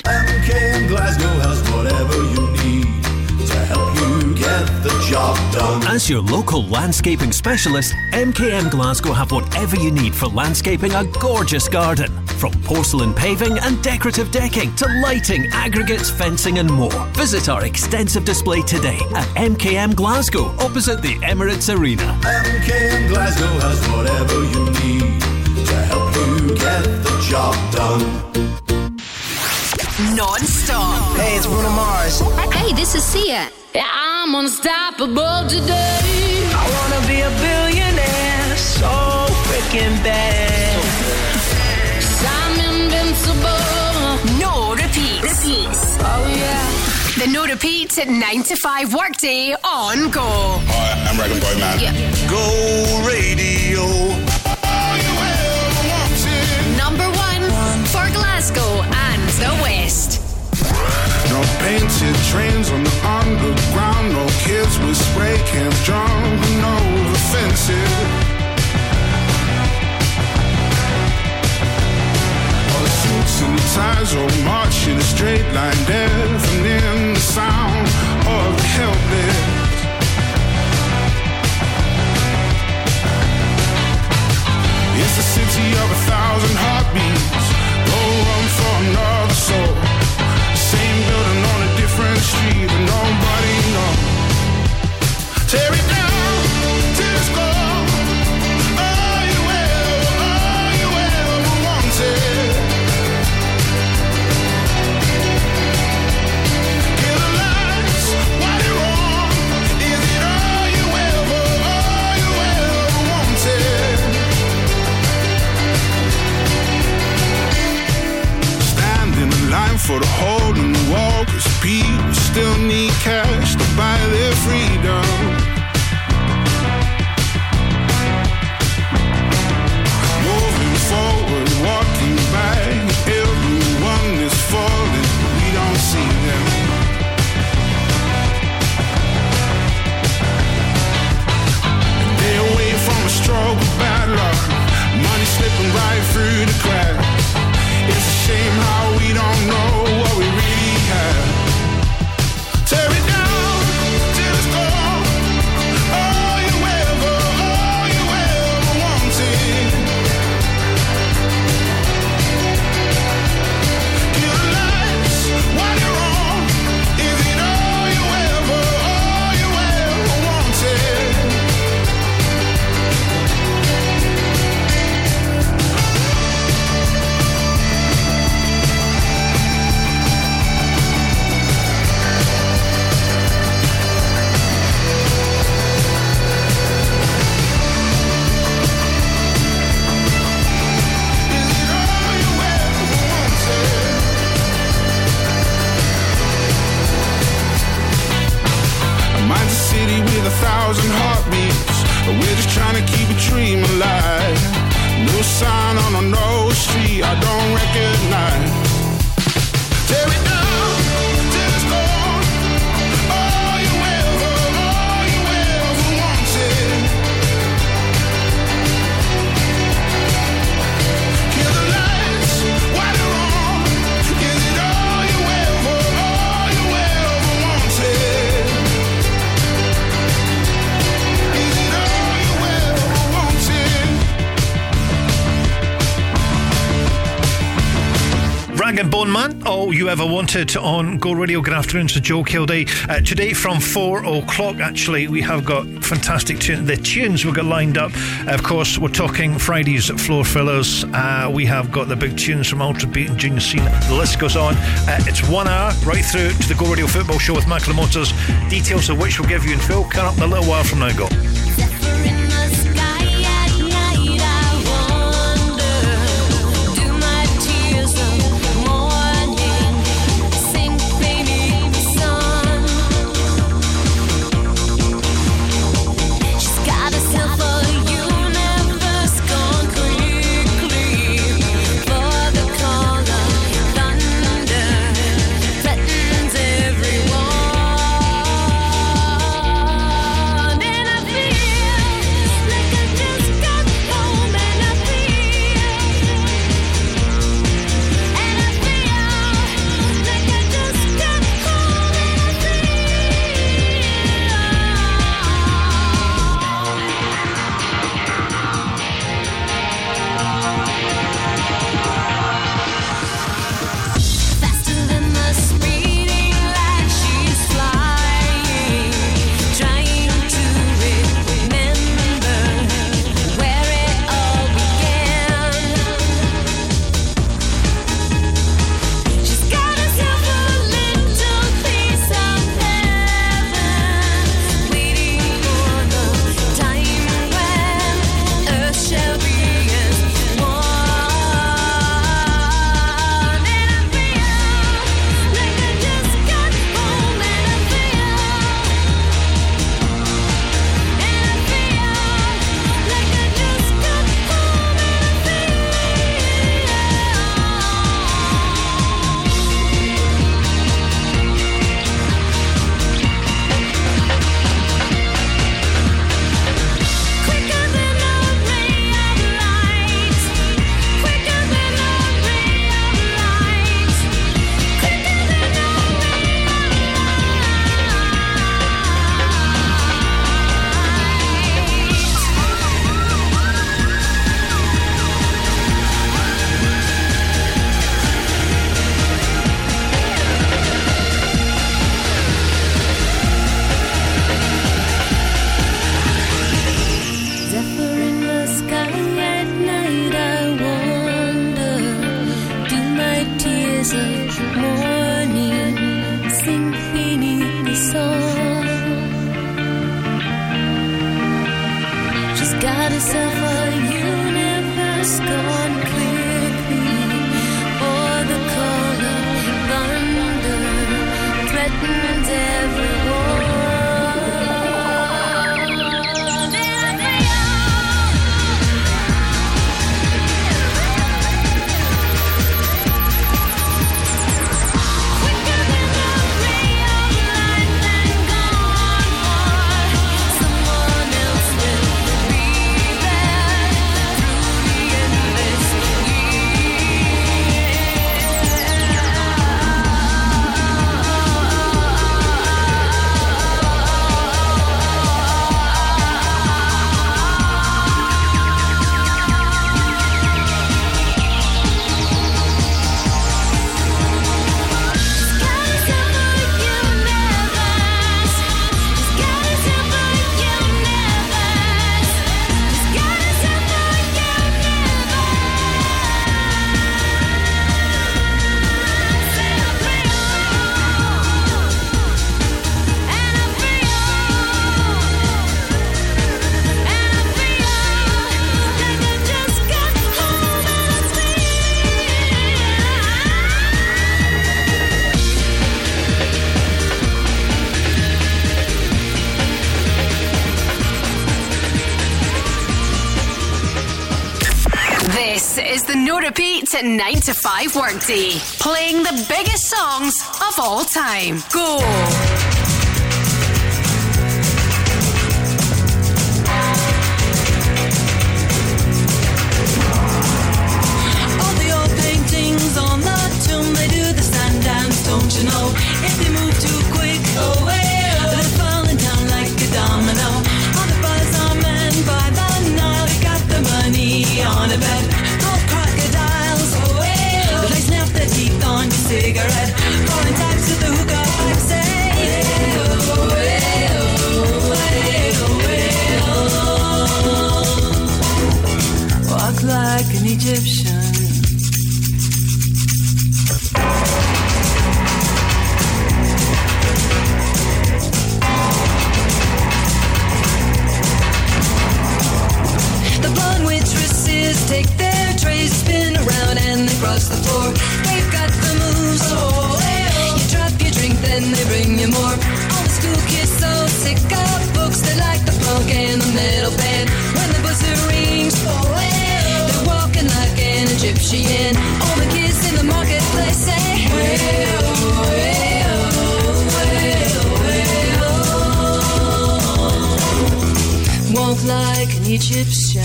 MKM Glasgow has whatever you need to help you get the job done. As your local landscaping specialist, MKM Glasgow have whatever you need for landscaping a gorgeous garden. From porcelain paving and decorative decking to lighting, aggregates, fencing, and more. Visit our extensive display today at MKM Glasgow, opposite the Emirates Arena. MKM Glasgow has whatever you need to help you get the job done. Non-stop. Hey, it's Bruno Mars. Hey, this is Sia. Yeah, I'm unstoppable today. I wanna be a billionaire so freaking bad. I'm invincible. No repeats. Repeats. Oh yeah. The no repeats at 9 to 5 workday on Go. Hi, I'm Rag and Bone Man. Go radio. Painted trains on the underground. No kids with spray cans jumping over fences. All the suits and ties all march in a straight line, deafening the sound of the helpless. It's the city of a thousand heartbeats. Go run for another soul. For the hole in line for the wall Cause people still need cash to buy their freedom. Moving forward, walking back Everyone is falling, we don't see them. They away from a of bad luck. Money slipping right through the cracks. It's a shame how thousand heartbeats. We're just trying to keep a dream alive. No sign on a no street I don't recognize. Rag and Bone Man, all you ever wanted on Go Radio. Good afternoon to Joe Kilday. Uh, today from four o'clock, actually, we have got fantastic tune. The tunes we've got lined up. Of course, we're talking Friday's floor fillers. Uh, we have got the big tunes from Ultra Beat and Junior Senior. The list goes on. Uh, it's one hour right through to the Go Radio Football Show with Michael Motors. Details of which we'll give you in full. Coming up in a little while from now. Go. Clive Workday, playing the biggest songs of all time. like an Egyptian.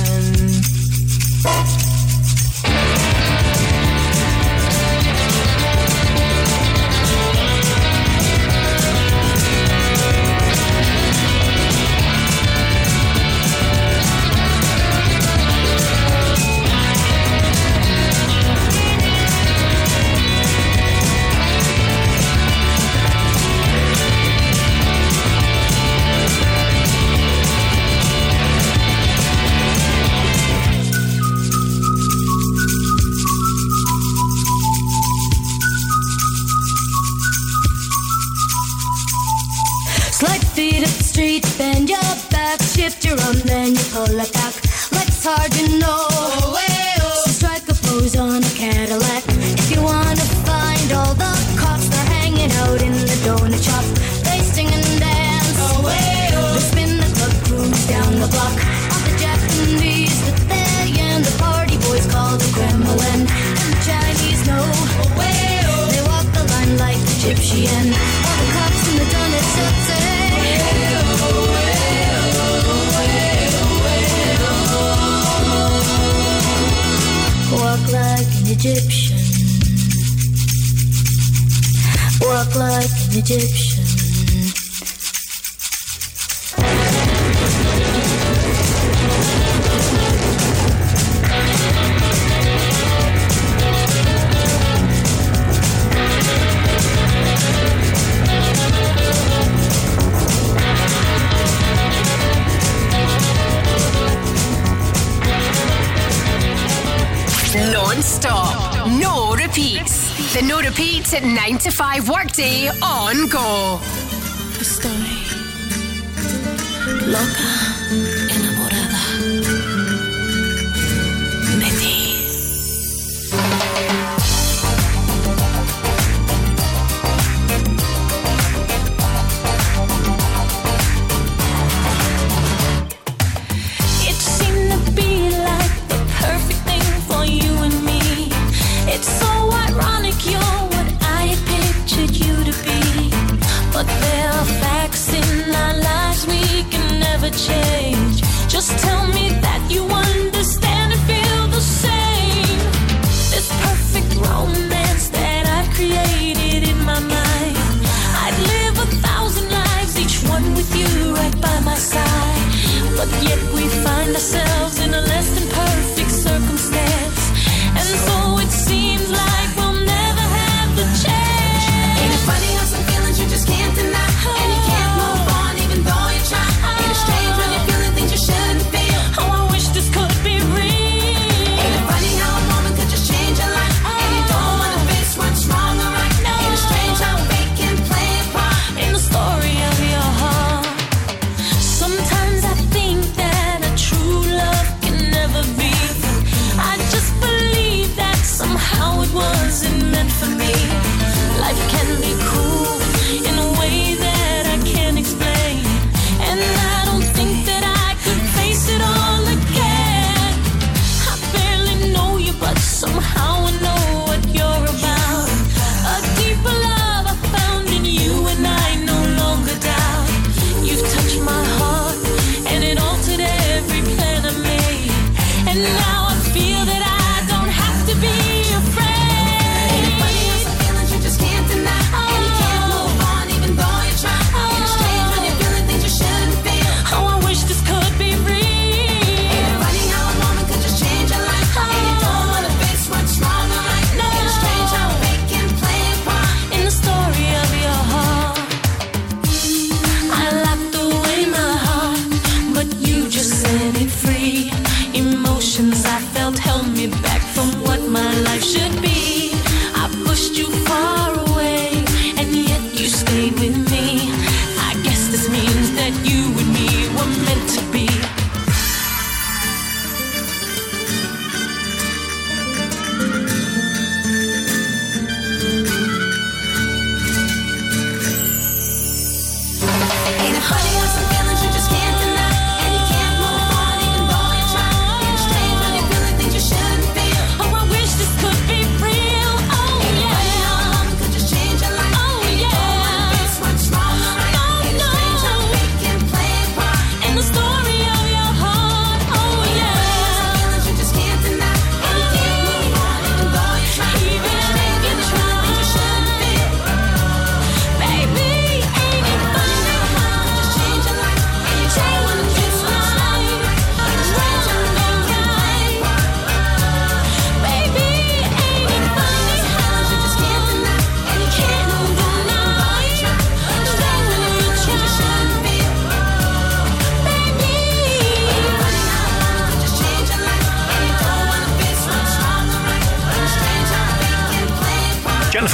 City on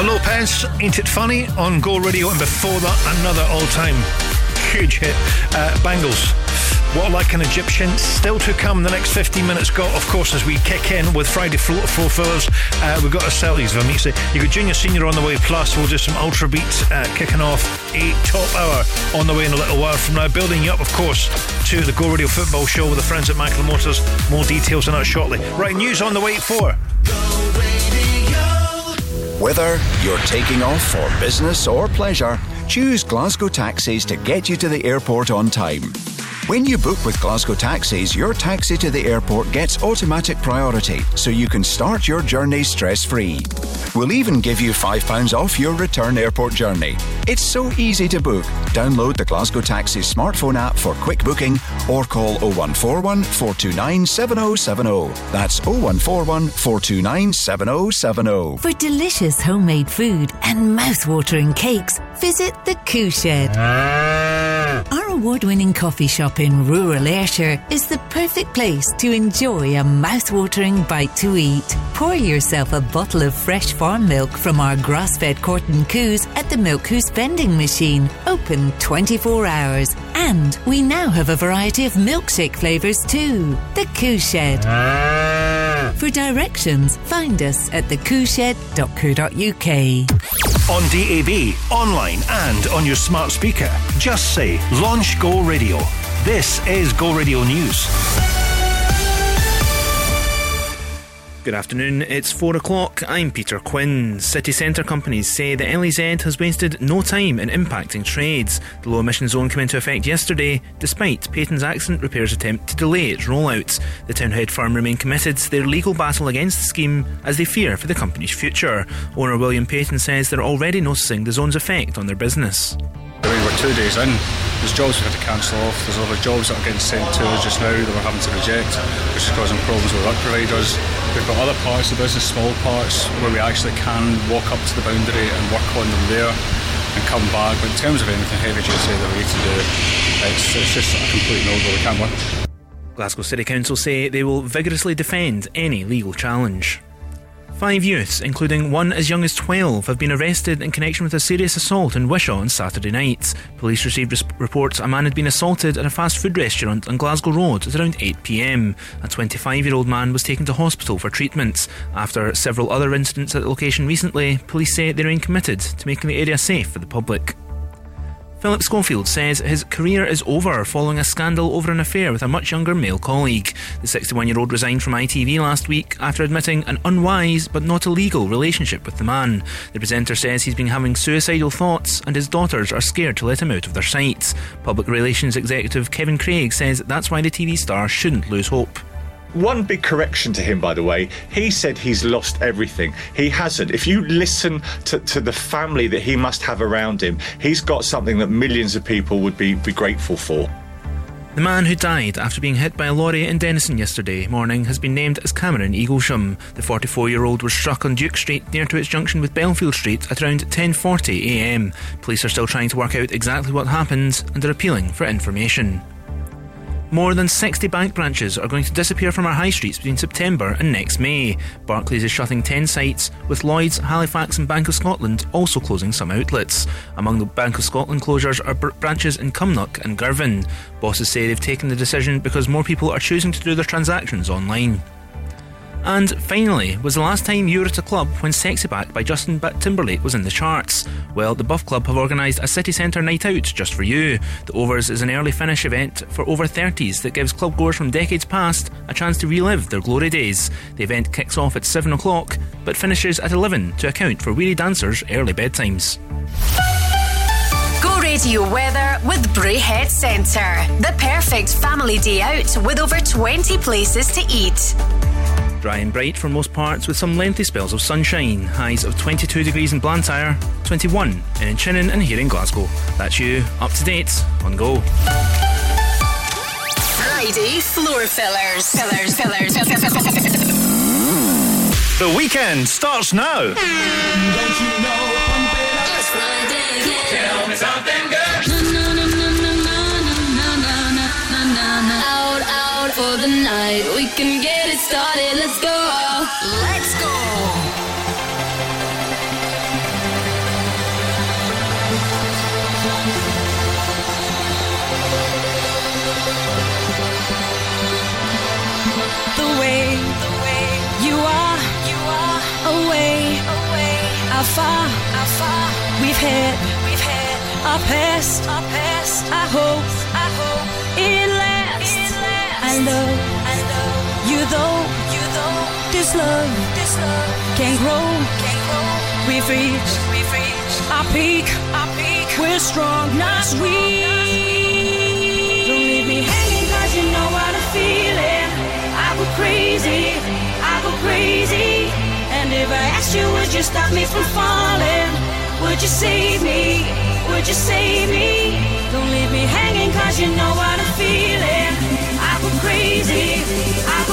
Lopez, Ain't It Funny on Go Radio, and before that, another all time huge hit, uh, Bangles. Walk Like an Egyptian, still to come the next 15 minutes. Got, of course, as we kick in with Friday Float Four Fillers, uh, we've got a ourselves, Vamixi. You got Junior Senior on the way, plus we'll do some Ultra Beats uh, kicking off a top hour on the way in a little while from now. Building you up, of course, to the Go Radio Football Show with the friends at Michael Motors. More details on that shortly. Right, news on the way for. Whether you're taking off for business or pleasure, choose Glasgow Taxis to get you to the airport on time. When you book with Glasgow Taxis, your taxi to the airport gets automatic priority so you can start your journey stress free. We'll even give you £5 off your return airport journey. It's so easy to book. Download the Glasgow Taxis smartphone app for quick booking or call 0141 429 7070. That's 0141 429 7070. For delicious homemade food and mouth-watering cakes, visit the Coo Shed. Ah. Our award-winning coffee shop in rural Ayrshire is the perfect place to enjoy a mouth-watering bite to eat. Pour yourself a bottle of fresh farm milk from our grass-fed Corton Coos at the Milk Coos vending machine, open 24 hours. And we now have a variety of milkshake flavours too. The Coo Shed. Ah. For directions, find us at thecooshed.co.uk. On DAB, online, and on your smart speaker. Just say Launch Go Radio. This is Go Radio News. Good afternoon, it's 4 o'clock. I'm Peter Quinn. City centre companies say the LEZ has wasted no time in impacting trades. The low emission zone came into effect yesterday, despite Paton's accident repairs attempt to delay its rollout. The townhead firm remain committed to their legal battle against the scheme as they fear for the company's future. Owner William Payton says they're already noticing the zone's effect on their business. There we're two days in. There's jobs we had to cancel off. There's other jobs that are getting sent to us just now that we're having to reject, which is causing problems with work providers. We've got other parts of the business, small parts, where we actually can walk up to the boundary and work on them there and come back. But in terms of anything heavy duty that we need to do, it's, it's just a complete no-go. We can't work. Glasgow City Council say they will vigorously defend any legal challenge. Five youths, including one as young as 12, have been arrested in connection with a serious assault in Wishaw on Saturday night. Police received res- reports a man had been assaulted at a fast food restaurant on Glasgow Road at around 8pm. A 25 year old man was taken to hospital for treatment. After several other incidents at the location recently, police say they remain committed to making the area safe for the public. Philip Schofield says his career is over following a scandal over an affair with a much younger male colleague. The 61 year old resigned from ITV last week after admitting an unwise but not illegal relationship with the man. The presenter says he's been having suicidal thoughts and his daughters are scared to let him out of their sight. Public relations executive Kevin Craig says that's why the TV star shouldn't lose hope. One big correction to him, by the way, he said he's lost everything. He hasn't. If you listen to, to the family that he must have around him, he's got something that millions of people would be, be grateful for. The man who died after being hit by a lorry in Dennistoun yesterday morning has been named as Cameron Eaglesham. The 44-year-old was struck on Duke Street near to its junction with Belfield Street at around 10:40am. Police are still trying to work out exactly what happened and are appealing for information. More than 60 bank branches are going to disappear from our high streets between September and next May. Barclays is shutting 10 sites, with Lloyds, Halifax, and Bank of Scotland also closing some outlets. Among the Bank of Scotland closures are br- branches in Cumnock and Girvan. Bosses say they've taken the decision because more people are choosing to do their transactions online. And finally, was the last time you were at a club when Sexy Back by Justin Timberlake was in the charts? Well, the Buff Club have organised a city centre night out just for you. The Overs is an early finish event for over 30s that gives club goers from decades past a chance to relive their glory days. The event kicks off at 7 o'clock but finishes at 11 to account for weary dancers' early bedtimes. Go radio weather with Braehead Centre. The perfect family day out with over 20 places to eat. Dry and bright for most parts with some lengthy spells of sunshine. Highs of 22 degrees in Blantyre, 21 in Inchinnan and here in Glasgow. That's you, up to date on Go. Friday floor fillers. Fillers, fillers. The weekend starts now. Tell me something for the night. We can get it started. Let's go. Let's go. the way, the way you are, you are away, away, afar, afar. We've had, we've had our past, our past. I hope, I hope it lasts. It lasts. I love, I love though, you though. This love, this love can grow, can grow. We've reached, we've reached our peak, our peak. We're strong, not weak. Don't leave me hanging 'cause you know what I'm feeling. I go crazy, I go crazy. And if I asked you, would you stop me from falling? Would you save me? Would you save me? Don't leave me hanging, cause you know what I'm feeling. I go crazy, I go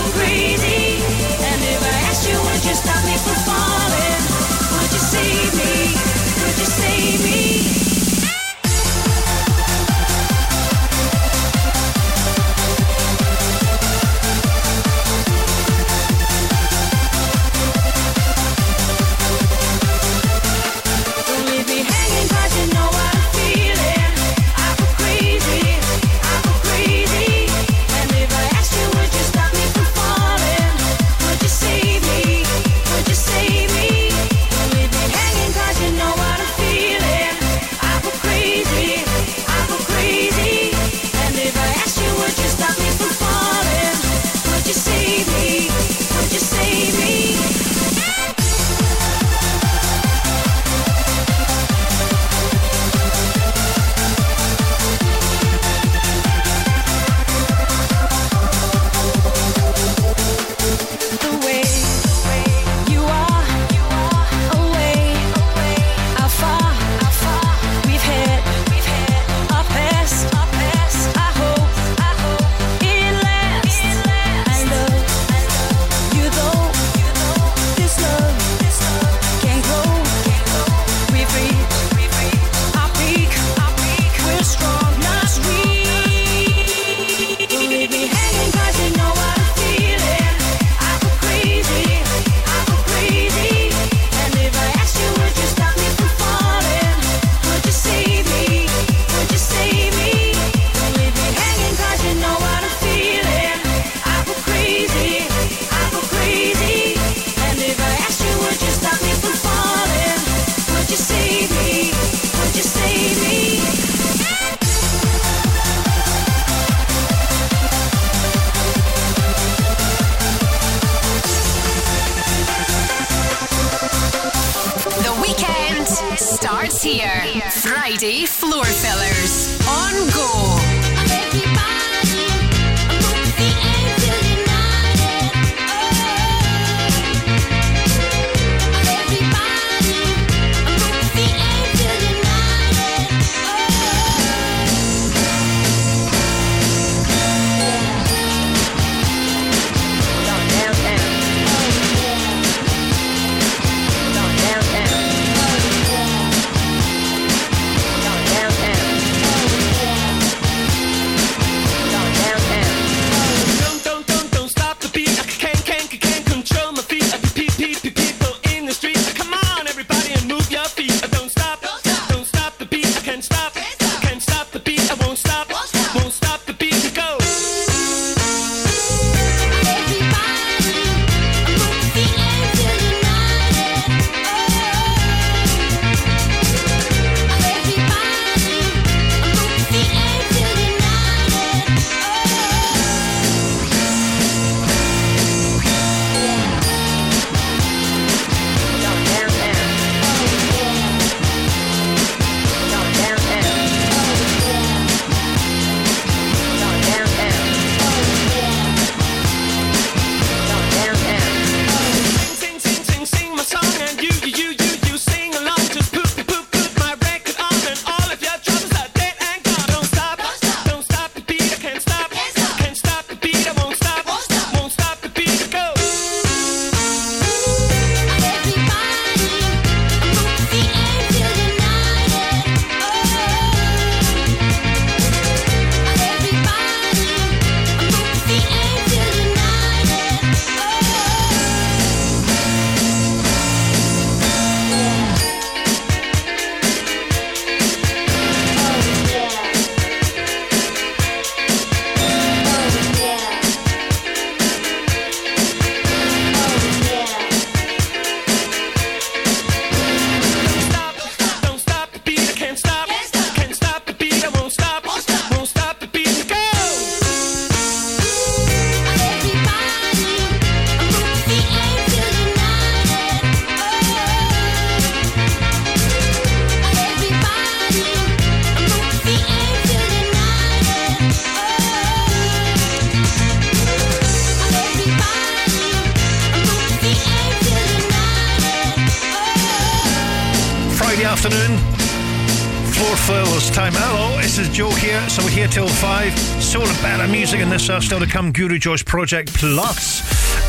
still to come Guru Josh Project Plus.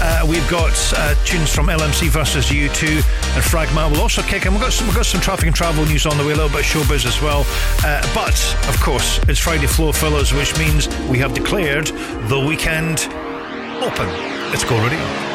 Uh, we've got uh, tunes from LMC versus U2 and Fragma. We'll also kick in. We've got some, we've got some traffic and travel news on the way, a little bit of showbiz as well. Uh, but of course, it's Friday Floor Fillers, which means we have declared the weekend open. Let's go, already.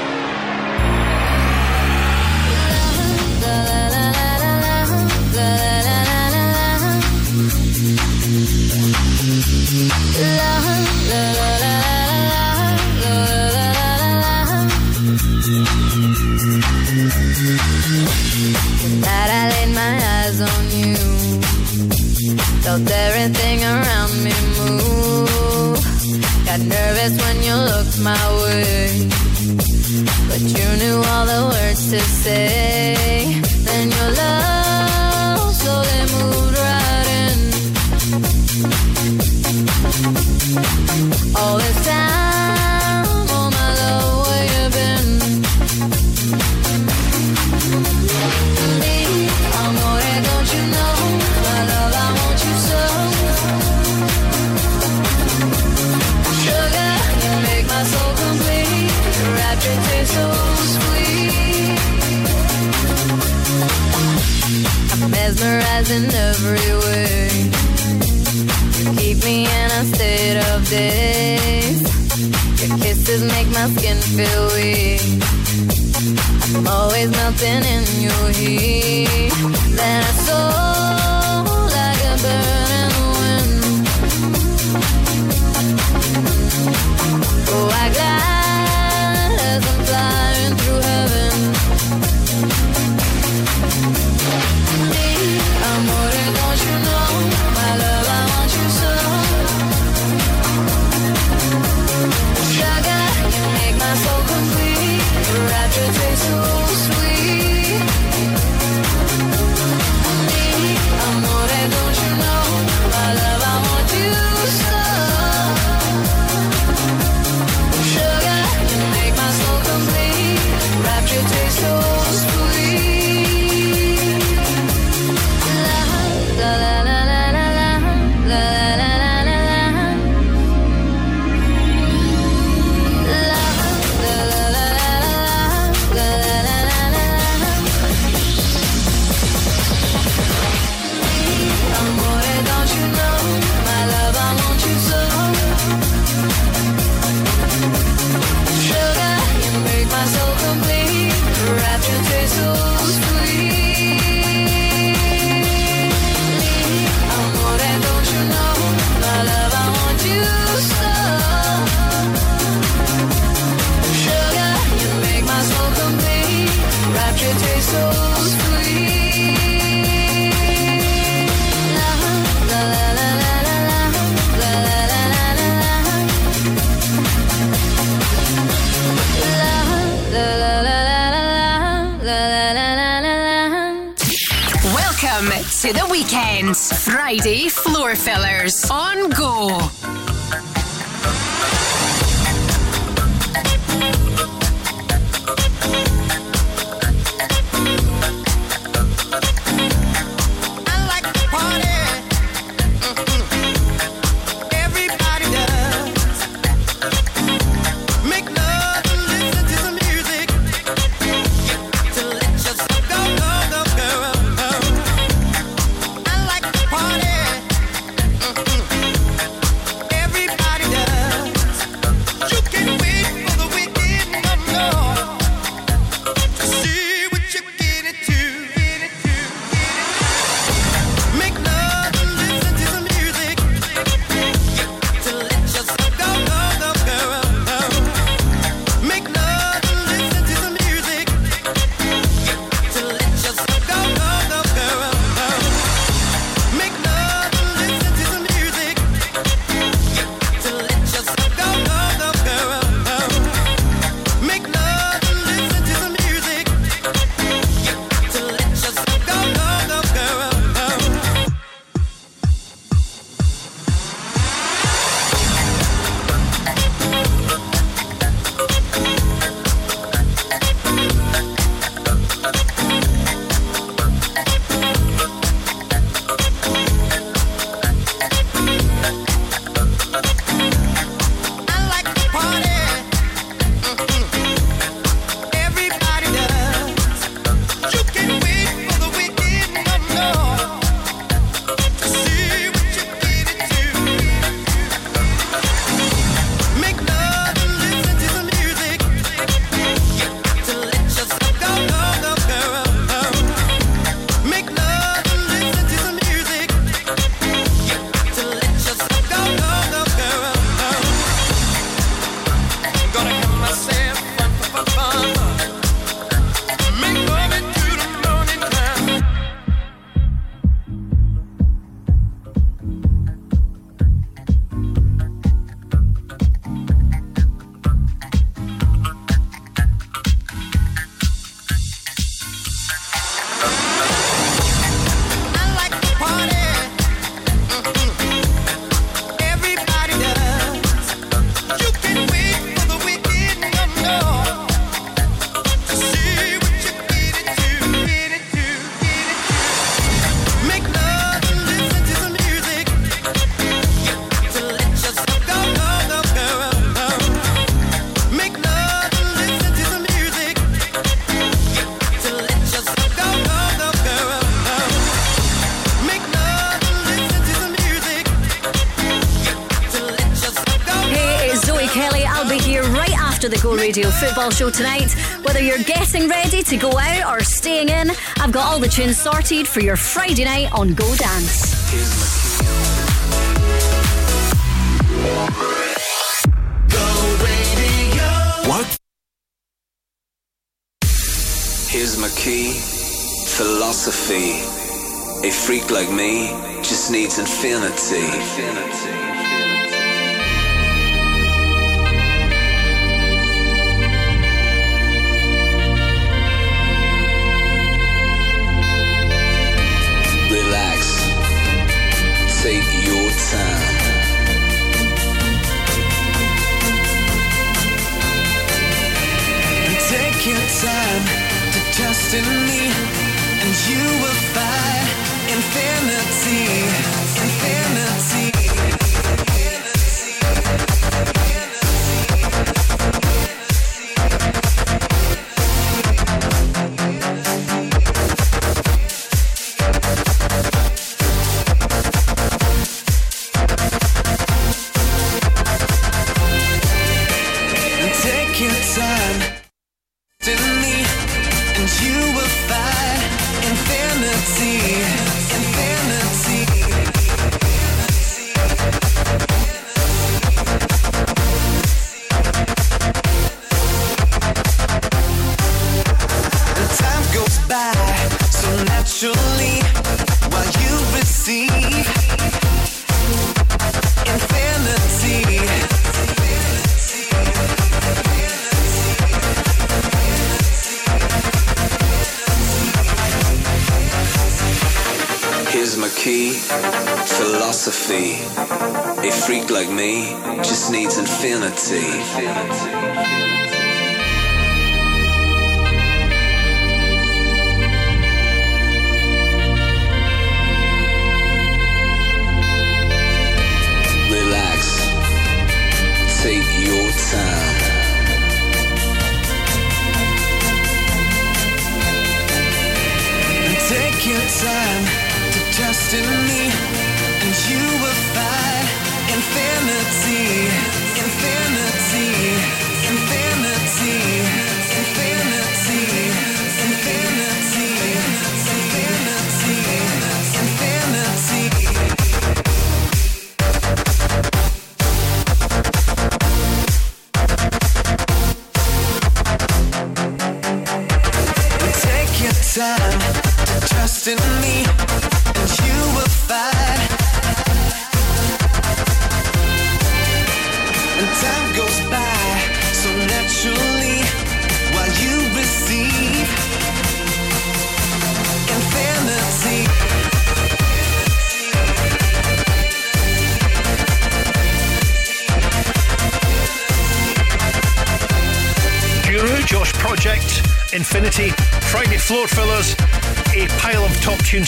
Radio Football Show tonight. Whether you're getting ready to go out or staying in, I've got all the tunes sorted for your Friday night on Go Dance. Go Radio. What? Here's my key, philosophy. A freak like me just needs infinity. infinity. time to trust in me, and you will find infinity, infinity.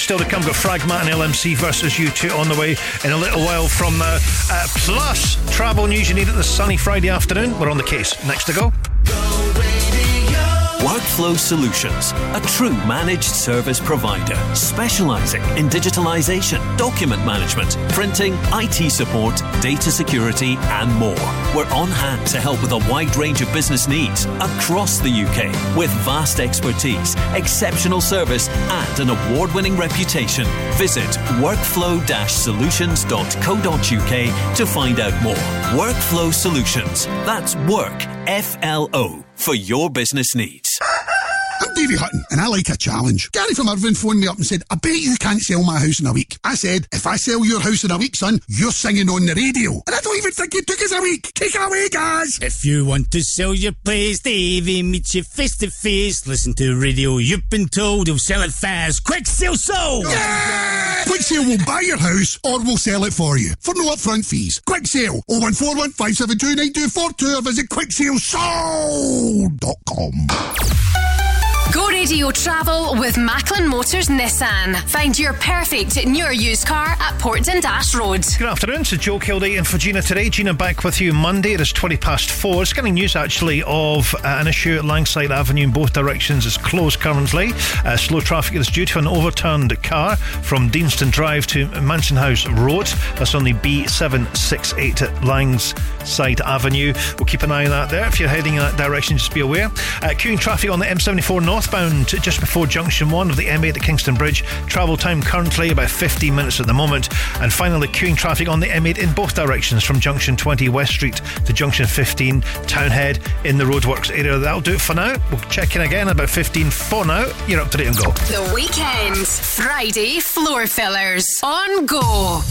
Still to come. Got Fragma and LMC versus U2 on the way in a little while from now. Uh, plus, travel news you need at the sunny Friday afternoon. We're on the case. Next to go. Workflow Solutions, a true managed service provider specializing in digitalization, document management, printing, IT support, data security, and more. We're on hand to help with a wide range of business needs across the UK with vast expertise, exceptional service, and an award winning reputation. Visit workflow solutions.co.uk to find out more. Workflow Solutions. That's work, F L O, for your business needs. I'm Davy Hutton, and I like a challenge. Gary from Irvine phoned me up and said, I bet you can't sell my house in a week. I said, if I sell your house in a week, son, you're singing on the radio. And I don't even think it took us a week. Take it away, guys. If you want to sell your place, Davey meets you face to face. Listen to radio. You've been told he'll sell it fast. Quick sale sold! Quick Sale will buy your house or we'll sell it for you for no upfront fees. Quick Sale 0141 572 9242 or visit quicksalesold.com. Go radio travel with Macklin Motors Nissan. Find your perfect new or used car at Portland Dash Road. Good afternoon, it's Joe Kilday and for Gina today. Gina back with you Monday. It is 20 past four. It's getting news actually of uh, an issue at Langside Avenue in both directions is closed currently. Uh, slow traffic is due to an overturned car from Deanston Drive to Mansion House Road. That's on the B768 at Langside Avenue. We'll keep an eye on that there. If you're heading in that direction, just be aware. Uh, queuing traffic on the M74 northbound just before junction 1 of the M8 at Kingston Bridge. Travel time currently about 15 minutes at the moment. And finally, queuing traffic on the M8 in both directions from junction 20 West Street to junction 15 Townhead in the roadworks area. That'll do it for now. We'll check in again about 15 for now. You're up to date and go. The weekend. Friday floor fillers. On go.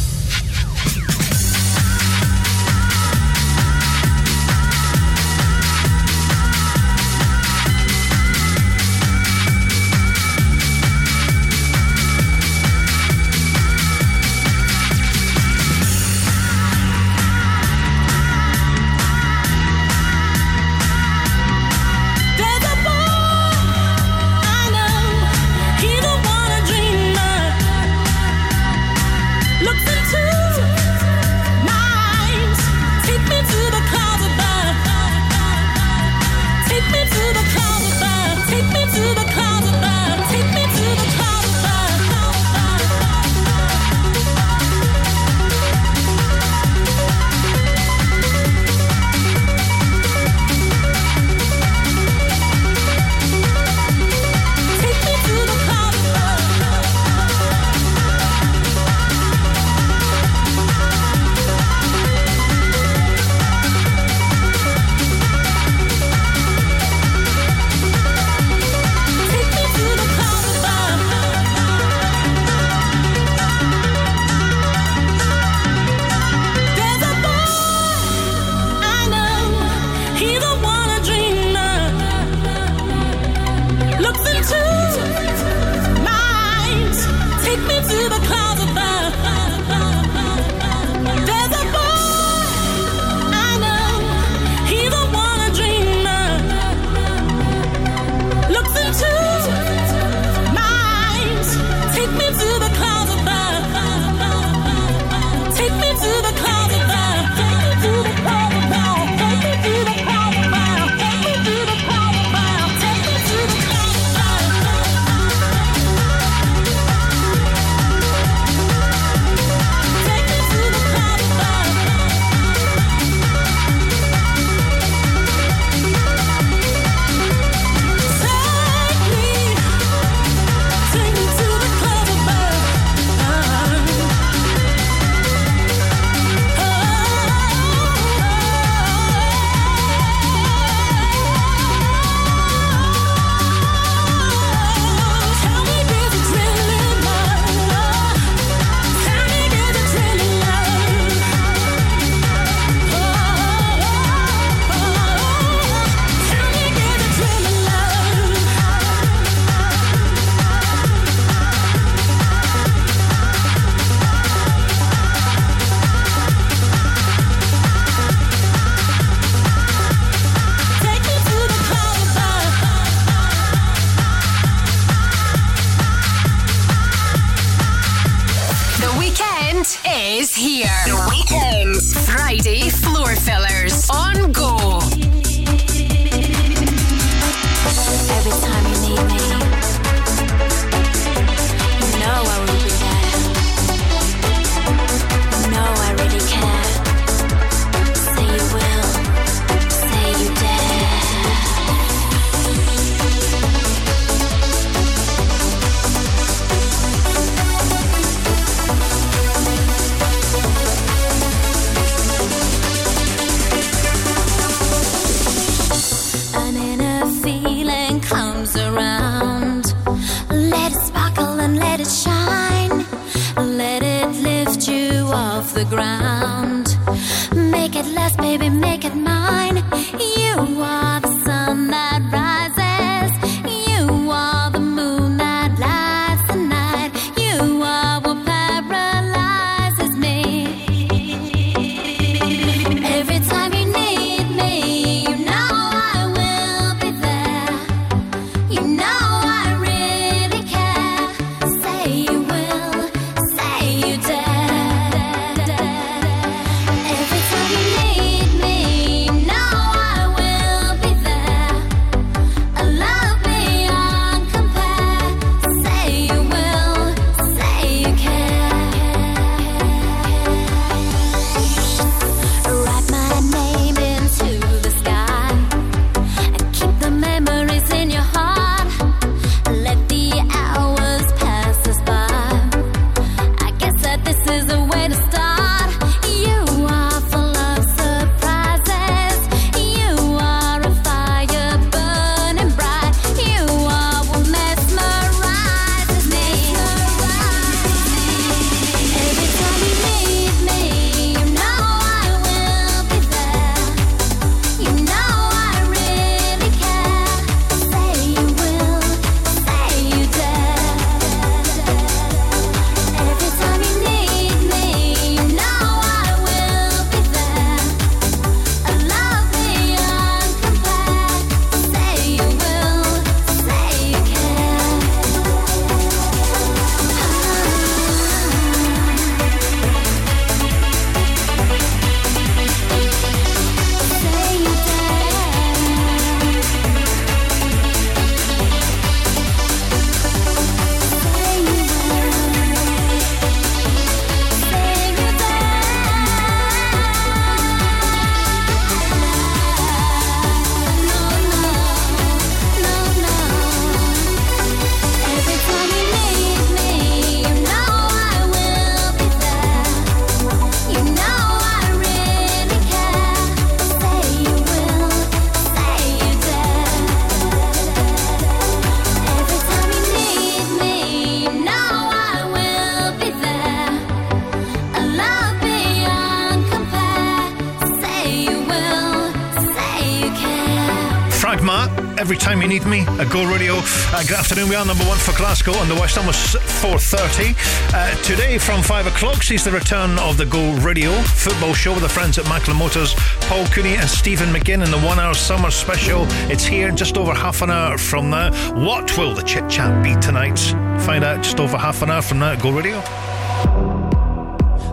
good afternoon. We are number one for Glasgow on the West, almost 4.30. Uh, today from 5 o'clock sees the return of the Go Radio football show with the friends at Macklin Motors, Paul Cooney and Stephen McGinn in the one-hour summer special. It's here just over half an hour from now. What will the chit-chat be tonight? Find out just over half an hour from now at Go Radio.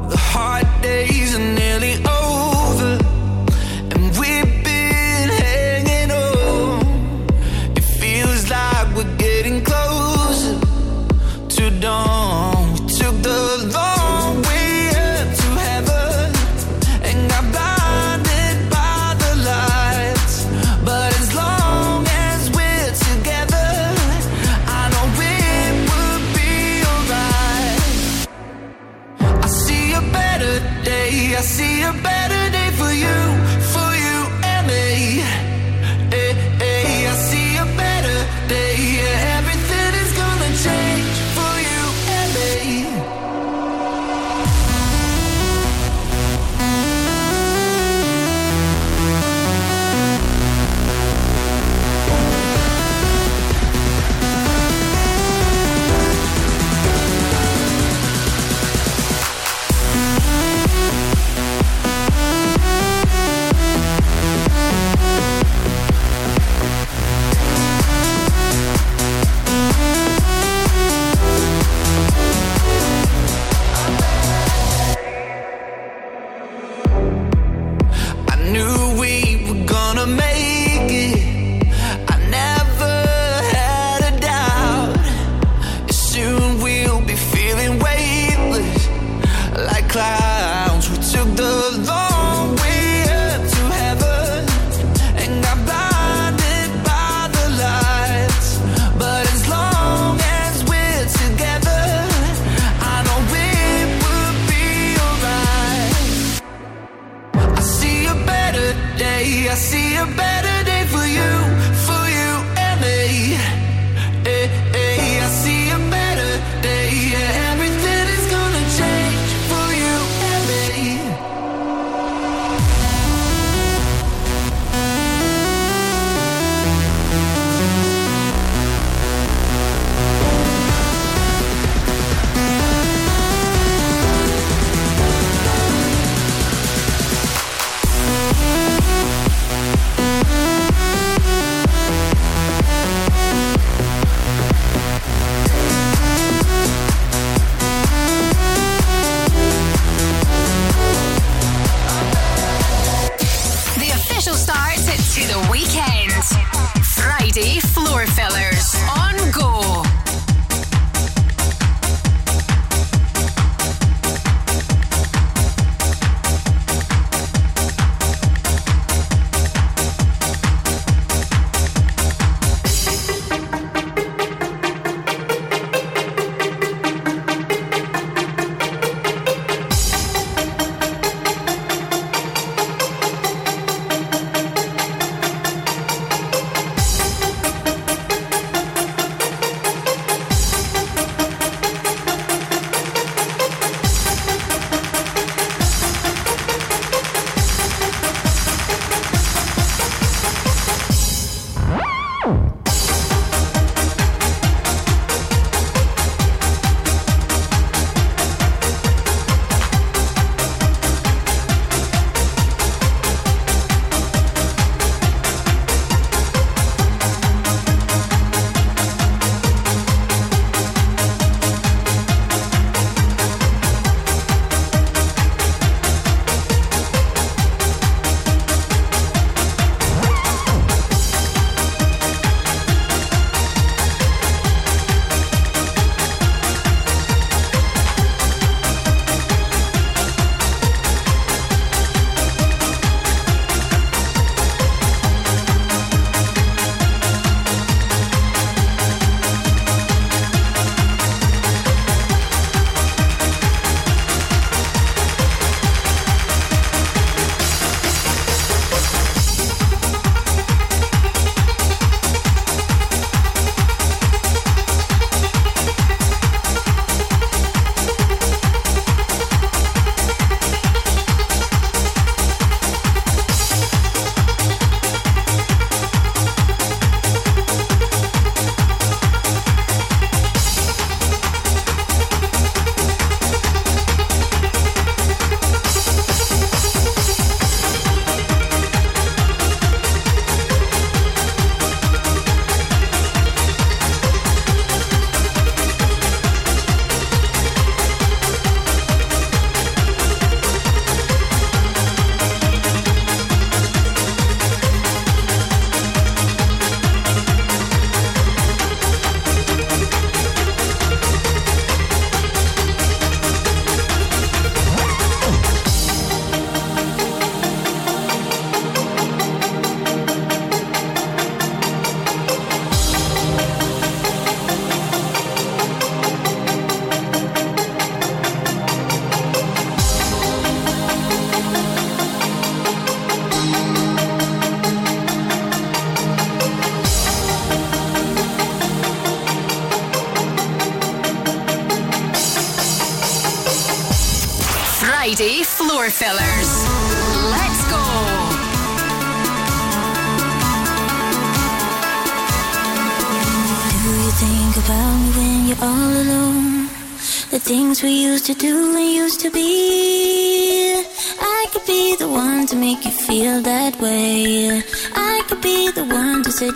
The hard days and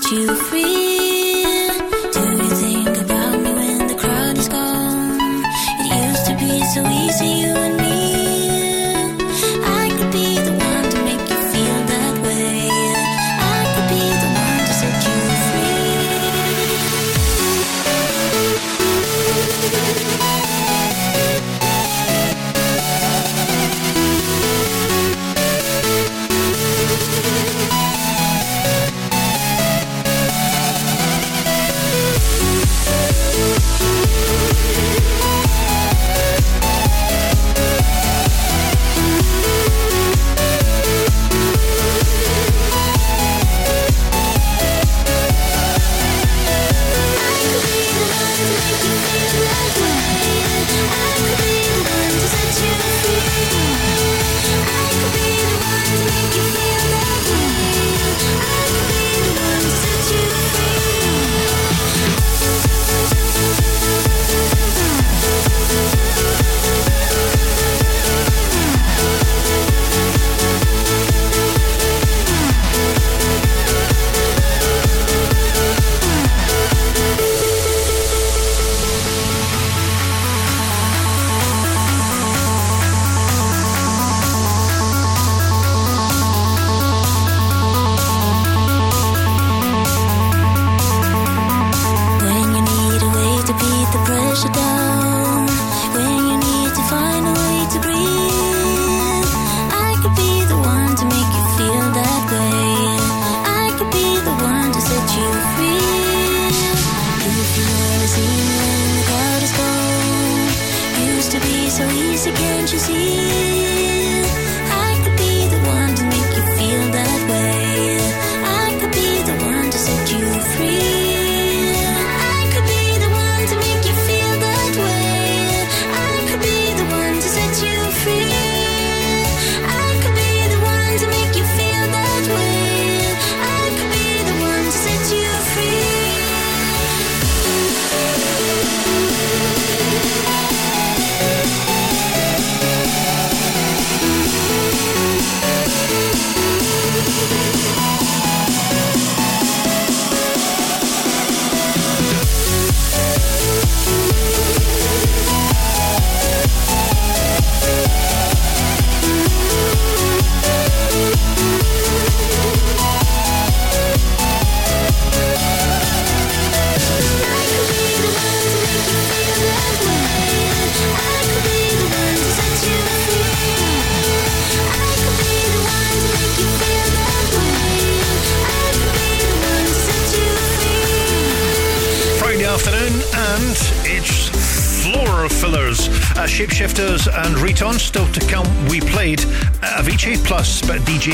you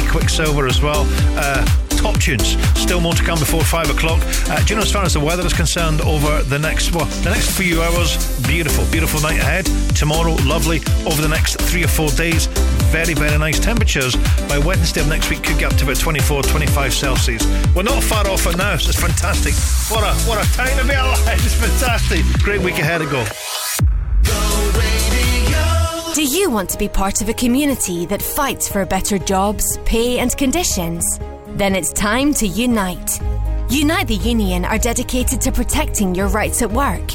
Quicksilver as well. Uh, top tunes. Still more to come before five o'clock. Uh, do you know, as far as the weather is concerned, over the next well, the next few hours, beautiful, beautiful night ahead. Tomorrow, lovely. Over the next three or four days, very, very nice temperatures. By Wednesday of next week, could get up to about 24, 25 Celsius. We're not far off it now, so it's fantastic. What a what a time to be alive! It's fantastic. Great week ahead to go. Want to be part of a community that fights for better jobs, pay, and conditions? Then it's time to unite. Unite the Union are dedicated to protecting your rights at work.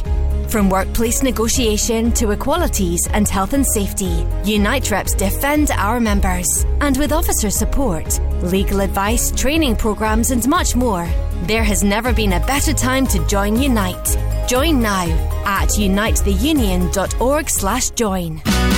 From workplace negotiation to equalities and health and safety, Unite reps defend our members. And with officer support, legal advice, training programs, and much more, there has never been a better time to join Unite. Join now at unitetheunion.org/join.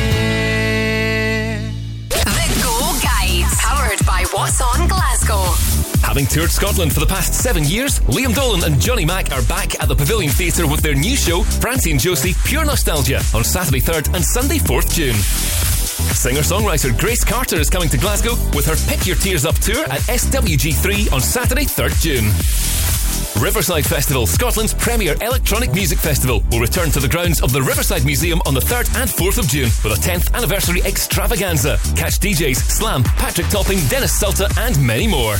What's On Glasgow. Having toured Scotland for the past seven years, Liam Dolan and Johnny Mack are back at the Pavilion Theatre with their new show, Francie and Josie Pure Nostalgia, on Saturday 3rd and Sunday 4th June. Singer songwriter Grace Carter is coming to Glasgow with her Pick Your Tears Up tour at SWG3 on Saturday 3rd June. Riverside Festival, Scotland's premier electronic music festival, will return to the grounds of the Riverside Museum on the 3rd and 4th of June with a 10th anniversary extravaganza. Catch DJs Slam, Patrick Topping, Denis Sulta, and many more.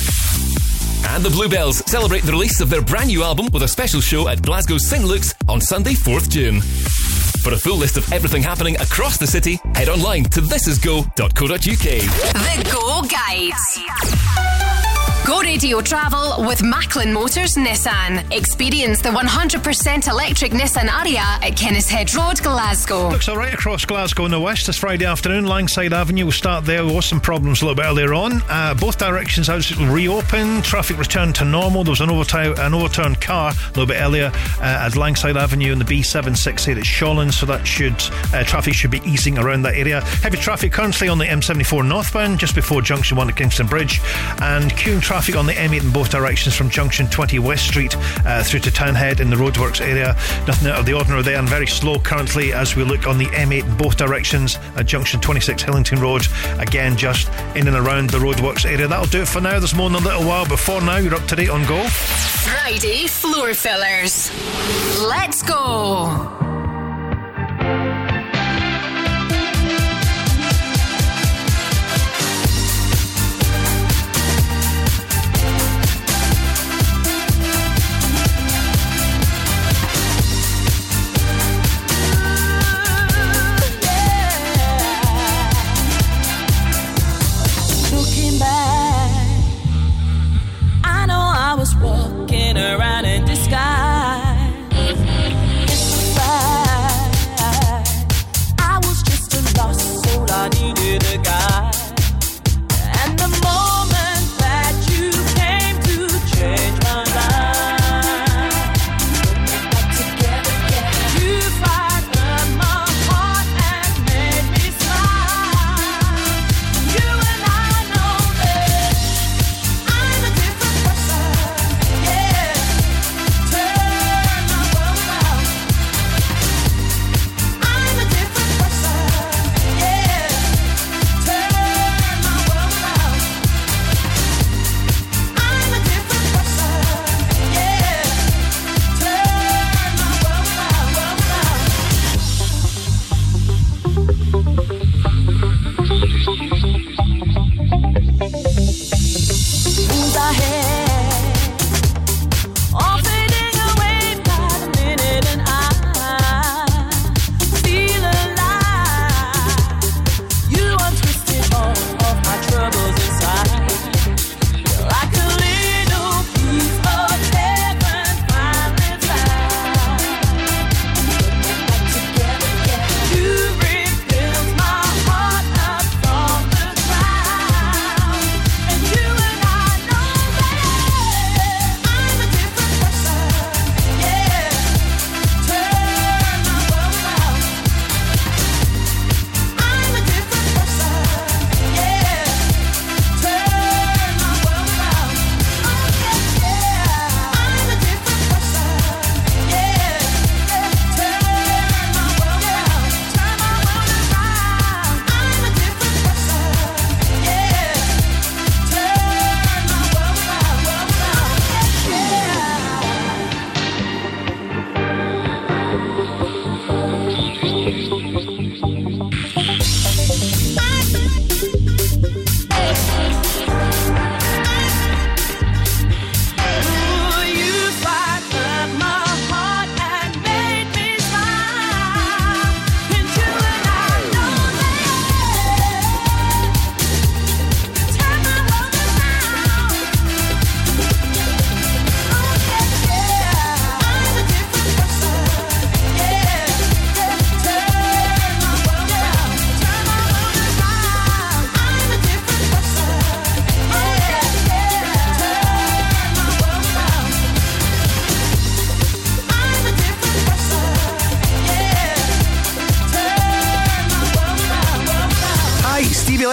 And the Bluebells celebrate the release of their brand new album with a special show at Glasgow's St Luke's on Sunday, 4th June. For a full list of everything happening across the city, head online to thisisgo.co.uk. The Go Guide. Go Radio Travel with Macklin Motors Nissan. Experience the 100% electric Nissan Ariya at Kennishead Road, Glasgow. Looks all right across Glasgow in the west this Friday afternoon. Langside Avenue will start there. There was some problems a little bit earlier on. Uh, both directions out reopened. Traffic returned to normal. There was an, overti- an overturned car a little bit earlier uh, at Langside Avenue and the B768 at Shawland, so that should uh, traffic should be easing around that area. Heavy traffic currently on the M74 northbound just before Junction 1 at Kingston Bridge, and queuing traffic on the M8 in both directions from Junction 20 West Street uh, through to Townhead in the roadworks area. Nothing out of the ordinary there, and very slow currently as we look on the M8 in both directions at Junction 26 Hillington Road. Again, just in and around the roadworks area. That'll do it for now. There's more in a little while, but for now, you're up to date on Go. Friday Floor Fillers. Let's go.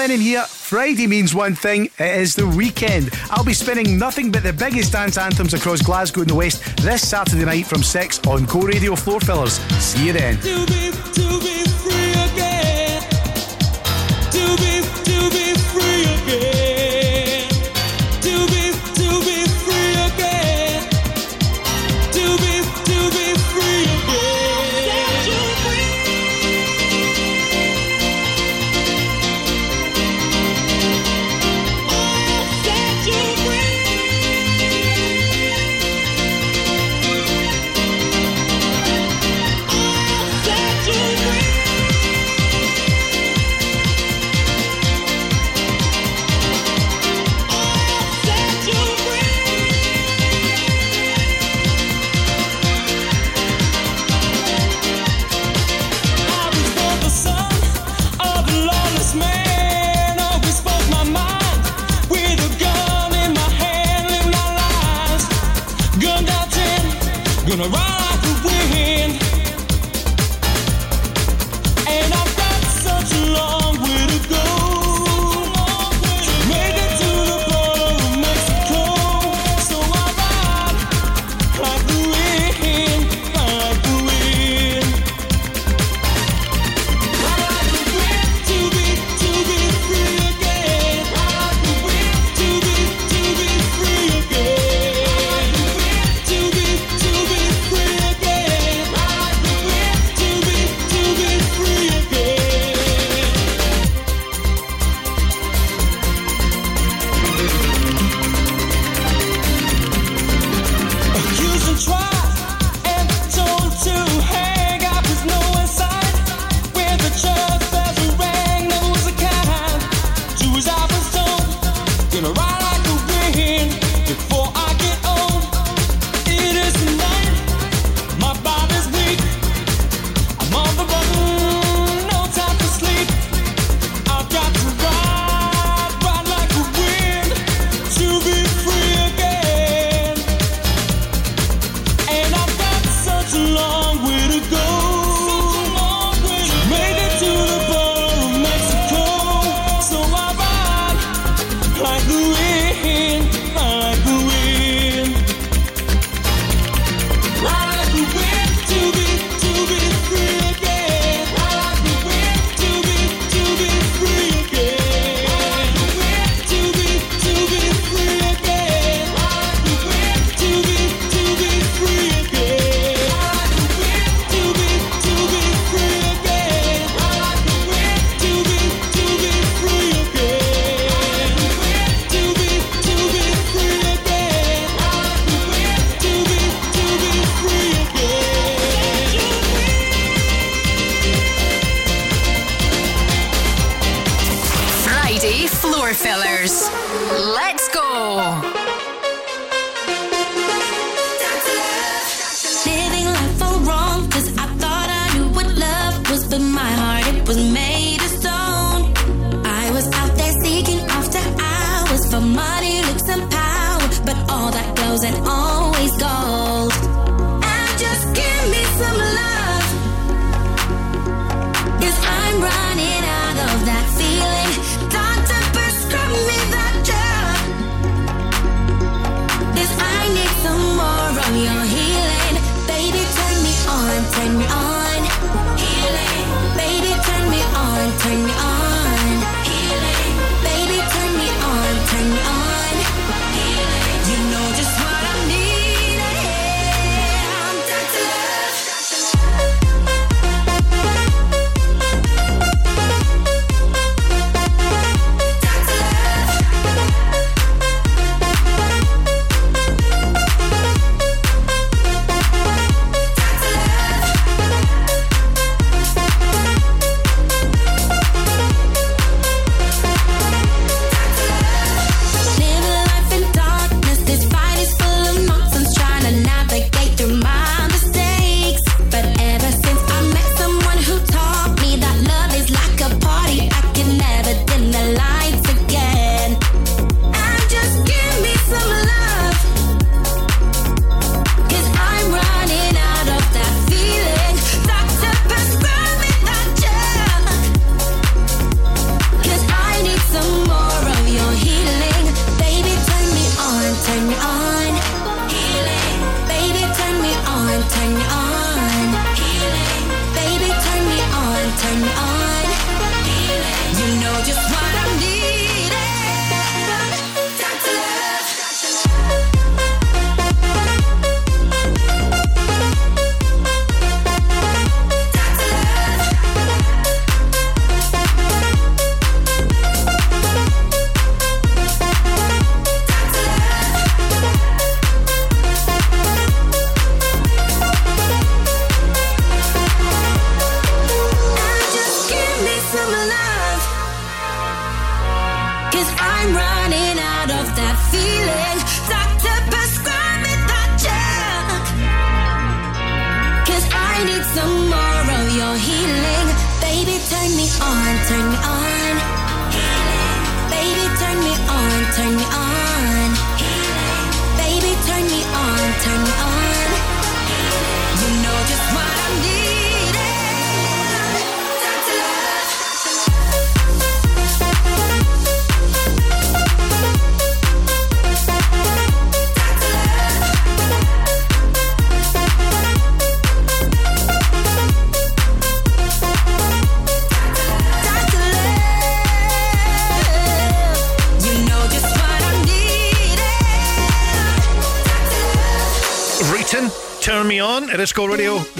In here. Friday means one thing, it is the weekend. I'll be spinning nothing but the biggest dance anthems across Glasgow and the West this Saturday night from 6 on Go Radio Floor Fillers. See you then. To be, to be free again. To be, to be free again.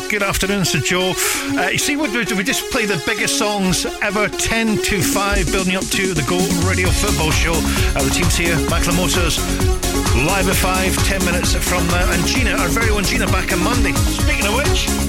Good afternoon, Sir Joe. Uh, you see, we, we just play the biggest songs ever 10 to 5, building up to the Go Radio Football Show. Uh, the team's here, Macklin Motors, live at 5, 10 minutes from now. And Gina, our very own Gina, back on Monday. Speaking of which.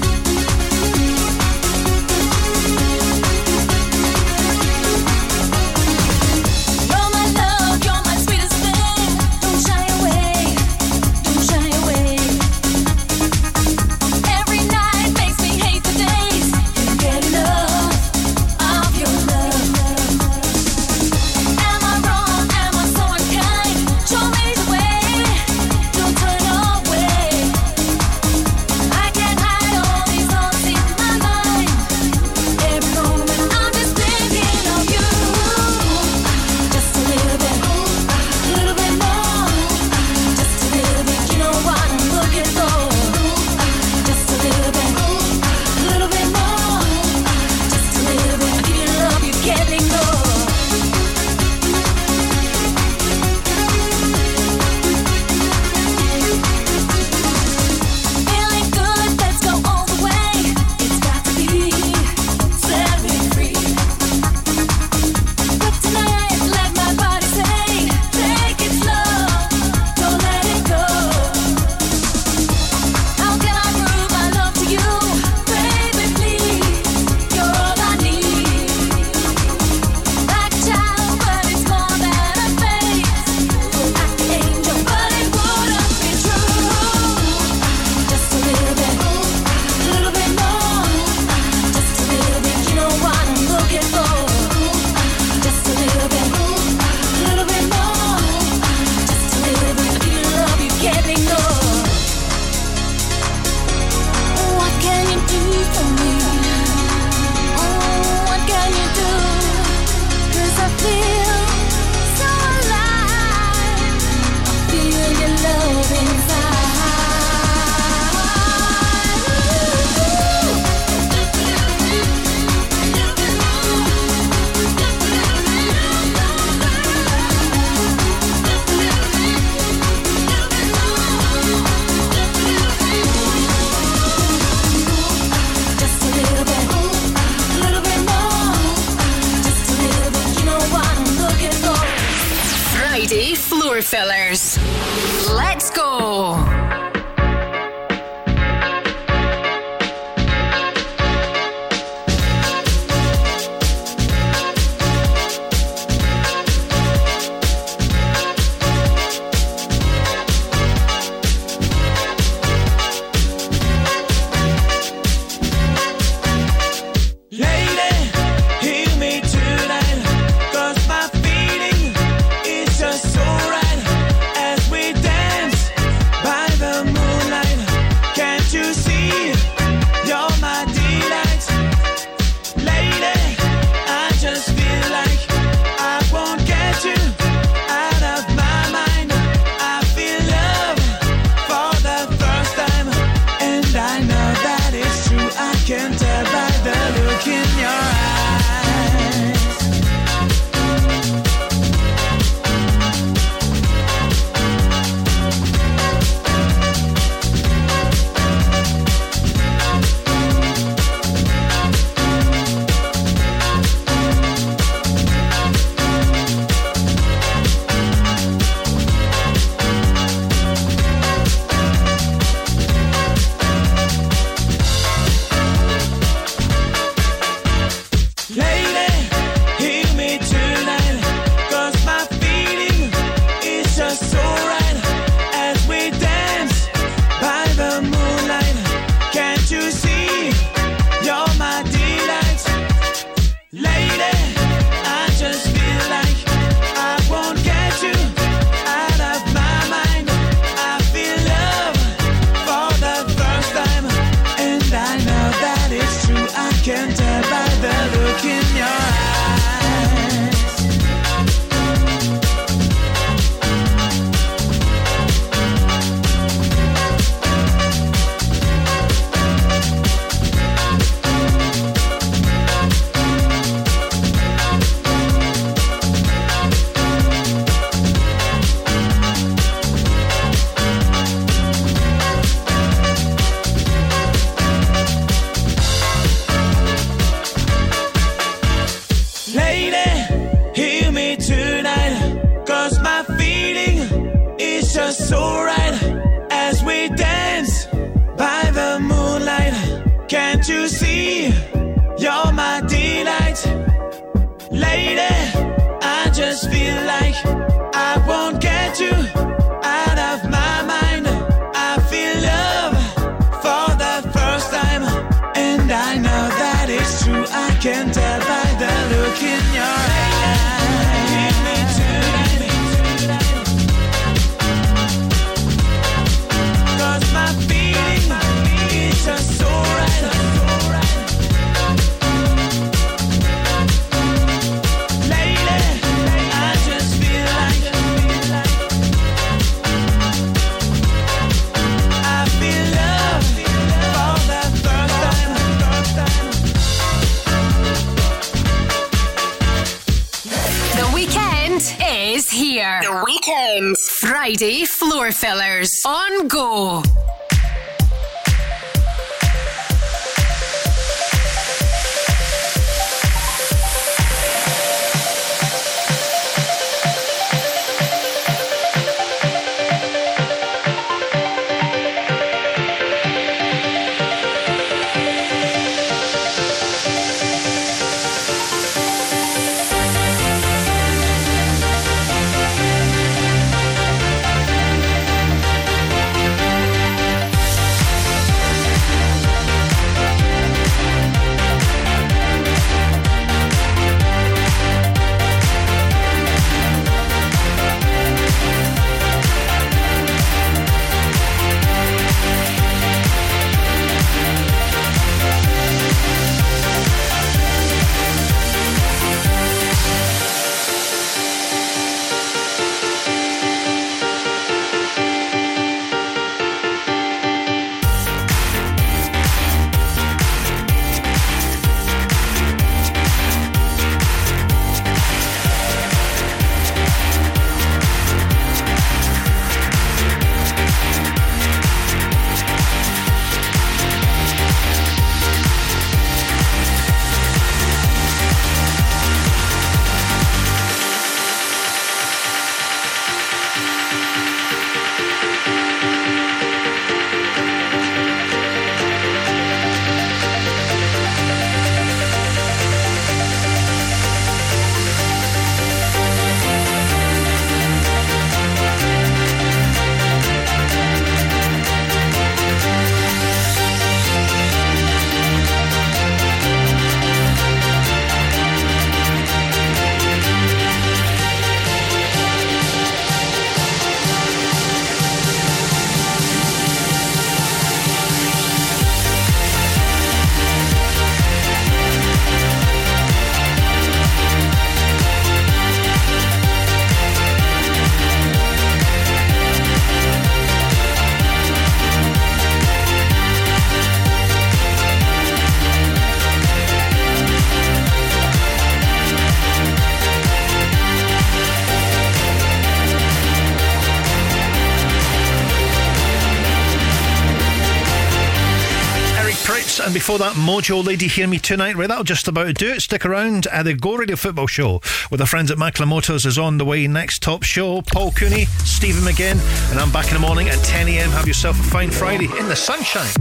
Modjo Lady Hear Me Tonight. Right, that'll just about do it. Stick around. Uh, the Go Radio Football Show with our friends at Macklin Motors is on the way. Next top show, Paul Cooney, Stephen McGinn, and I'm back in the morning at 10 a.m. Have yourself a fine Friday in the sunshine.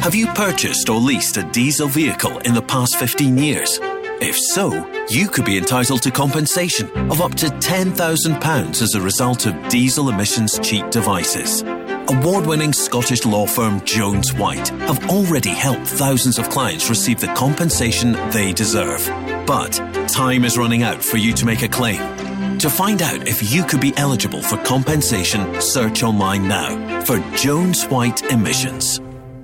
Have you purchased or leased a diesel vehicle in the past 15 years? If so, you could be entitled to compensation of up to £10,000 as a result of diesel emissions cheat devices. Award winning Scottish law firm Jones White have already helped thousands of clients receive the compensation they deserve. But time is running out for you to make a claim. To find out if you could be eligible for compensation, search online now for Jones White Emissions.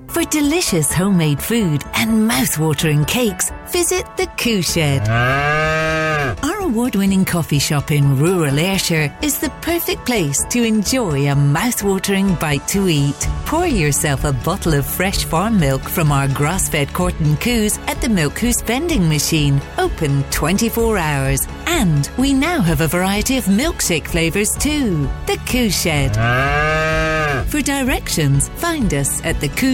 For delicious homemade food and mouth-watering cakes, visit the Coo Shed. Our award-winning coffee shop in rural Ayrshire is the perfect place to enjoy a mouth-watering bite to eat. Pour yourself a bottle of fresh farm milk from our grass-fed Corton Coos at the Milk Coos vending machine, open 24 hours. And we now have a variety of milkshake flavours too. The Coo Shed. Ah. For directions, find us at the Coo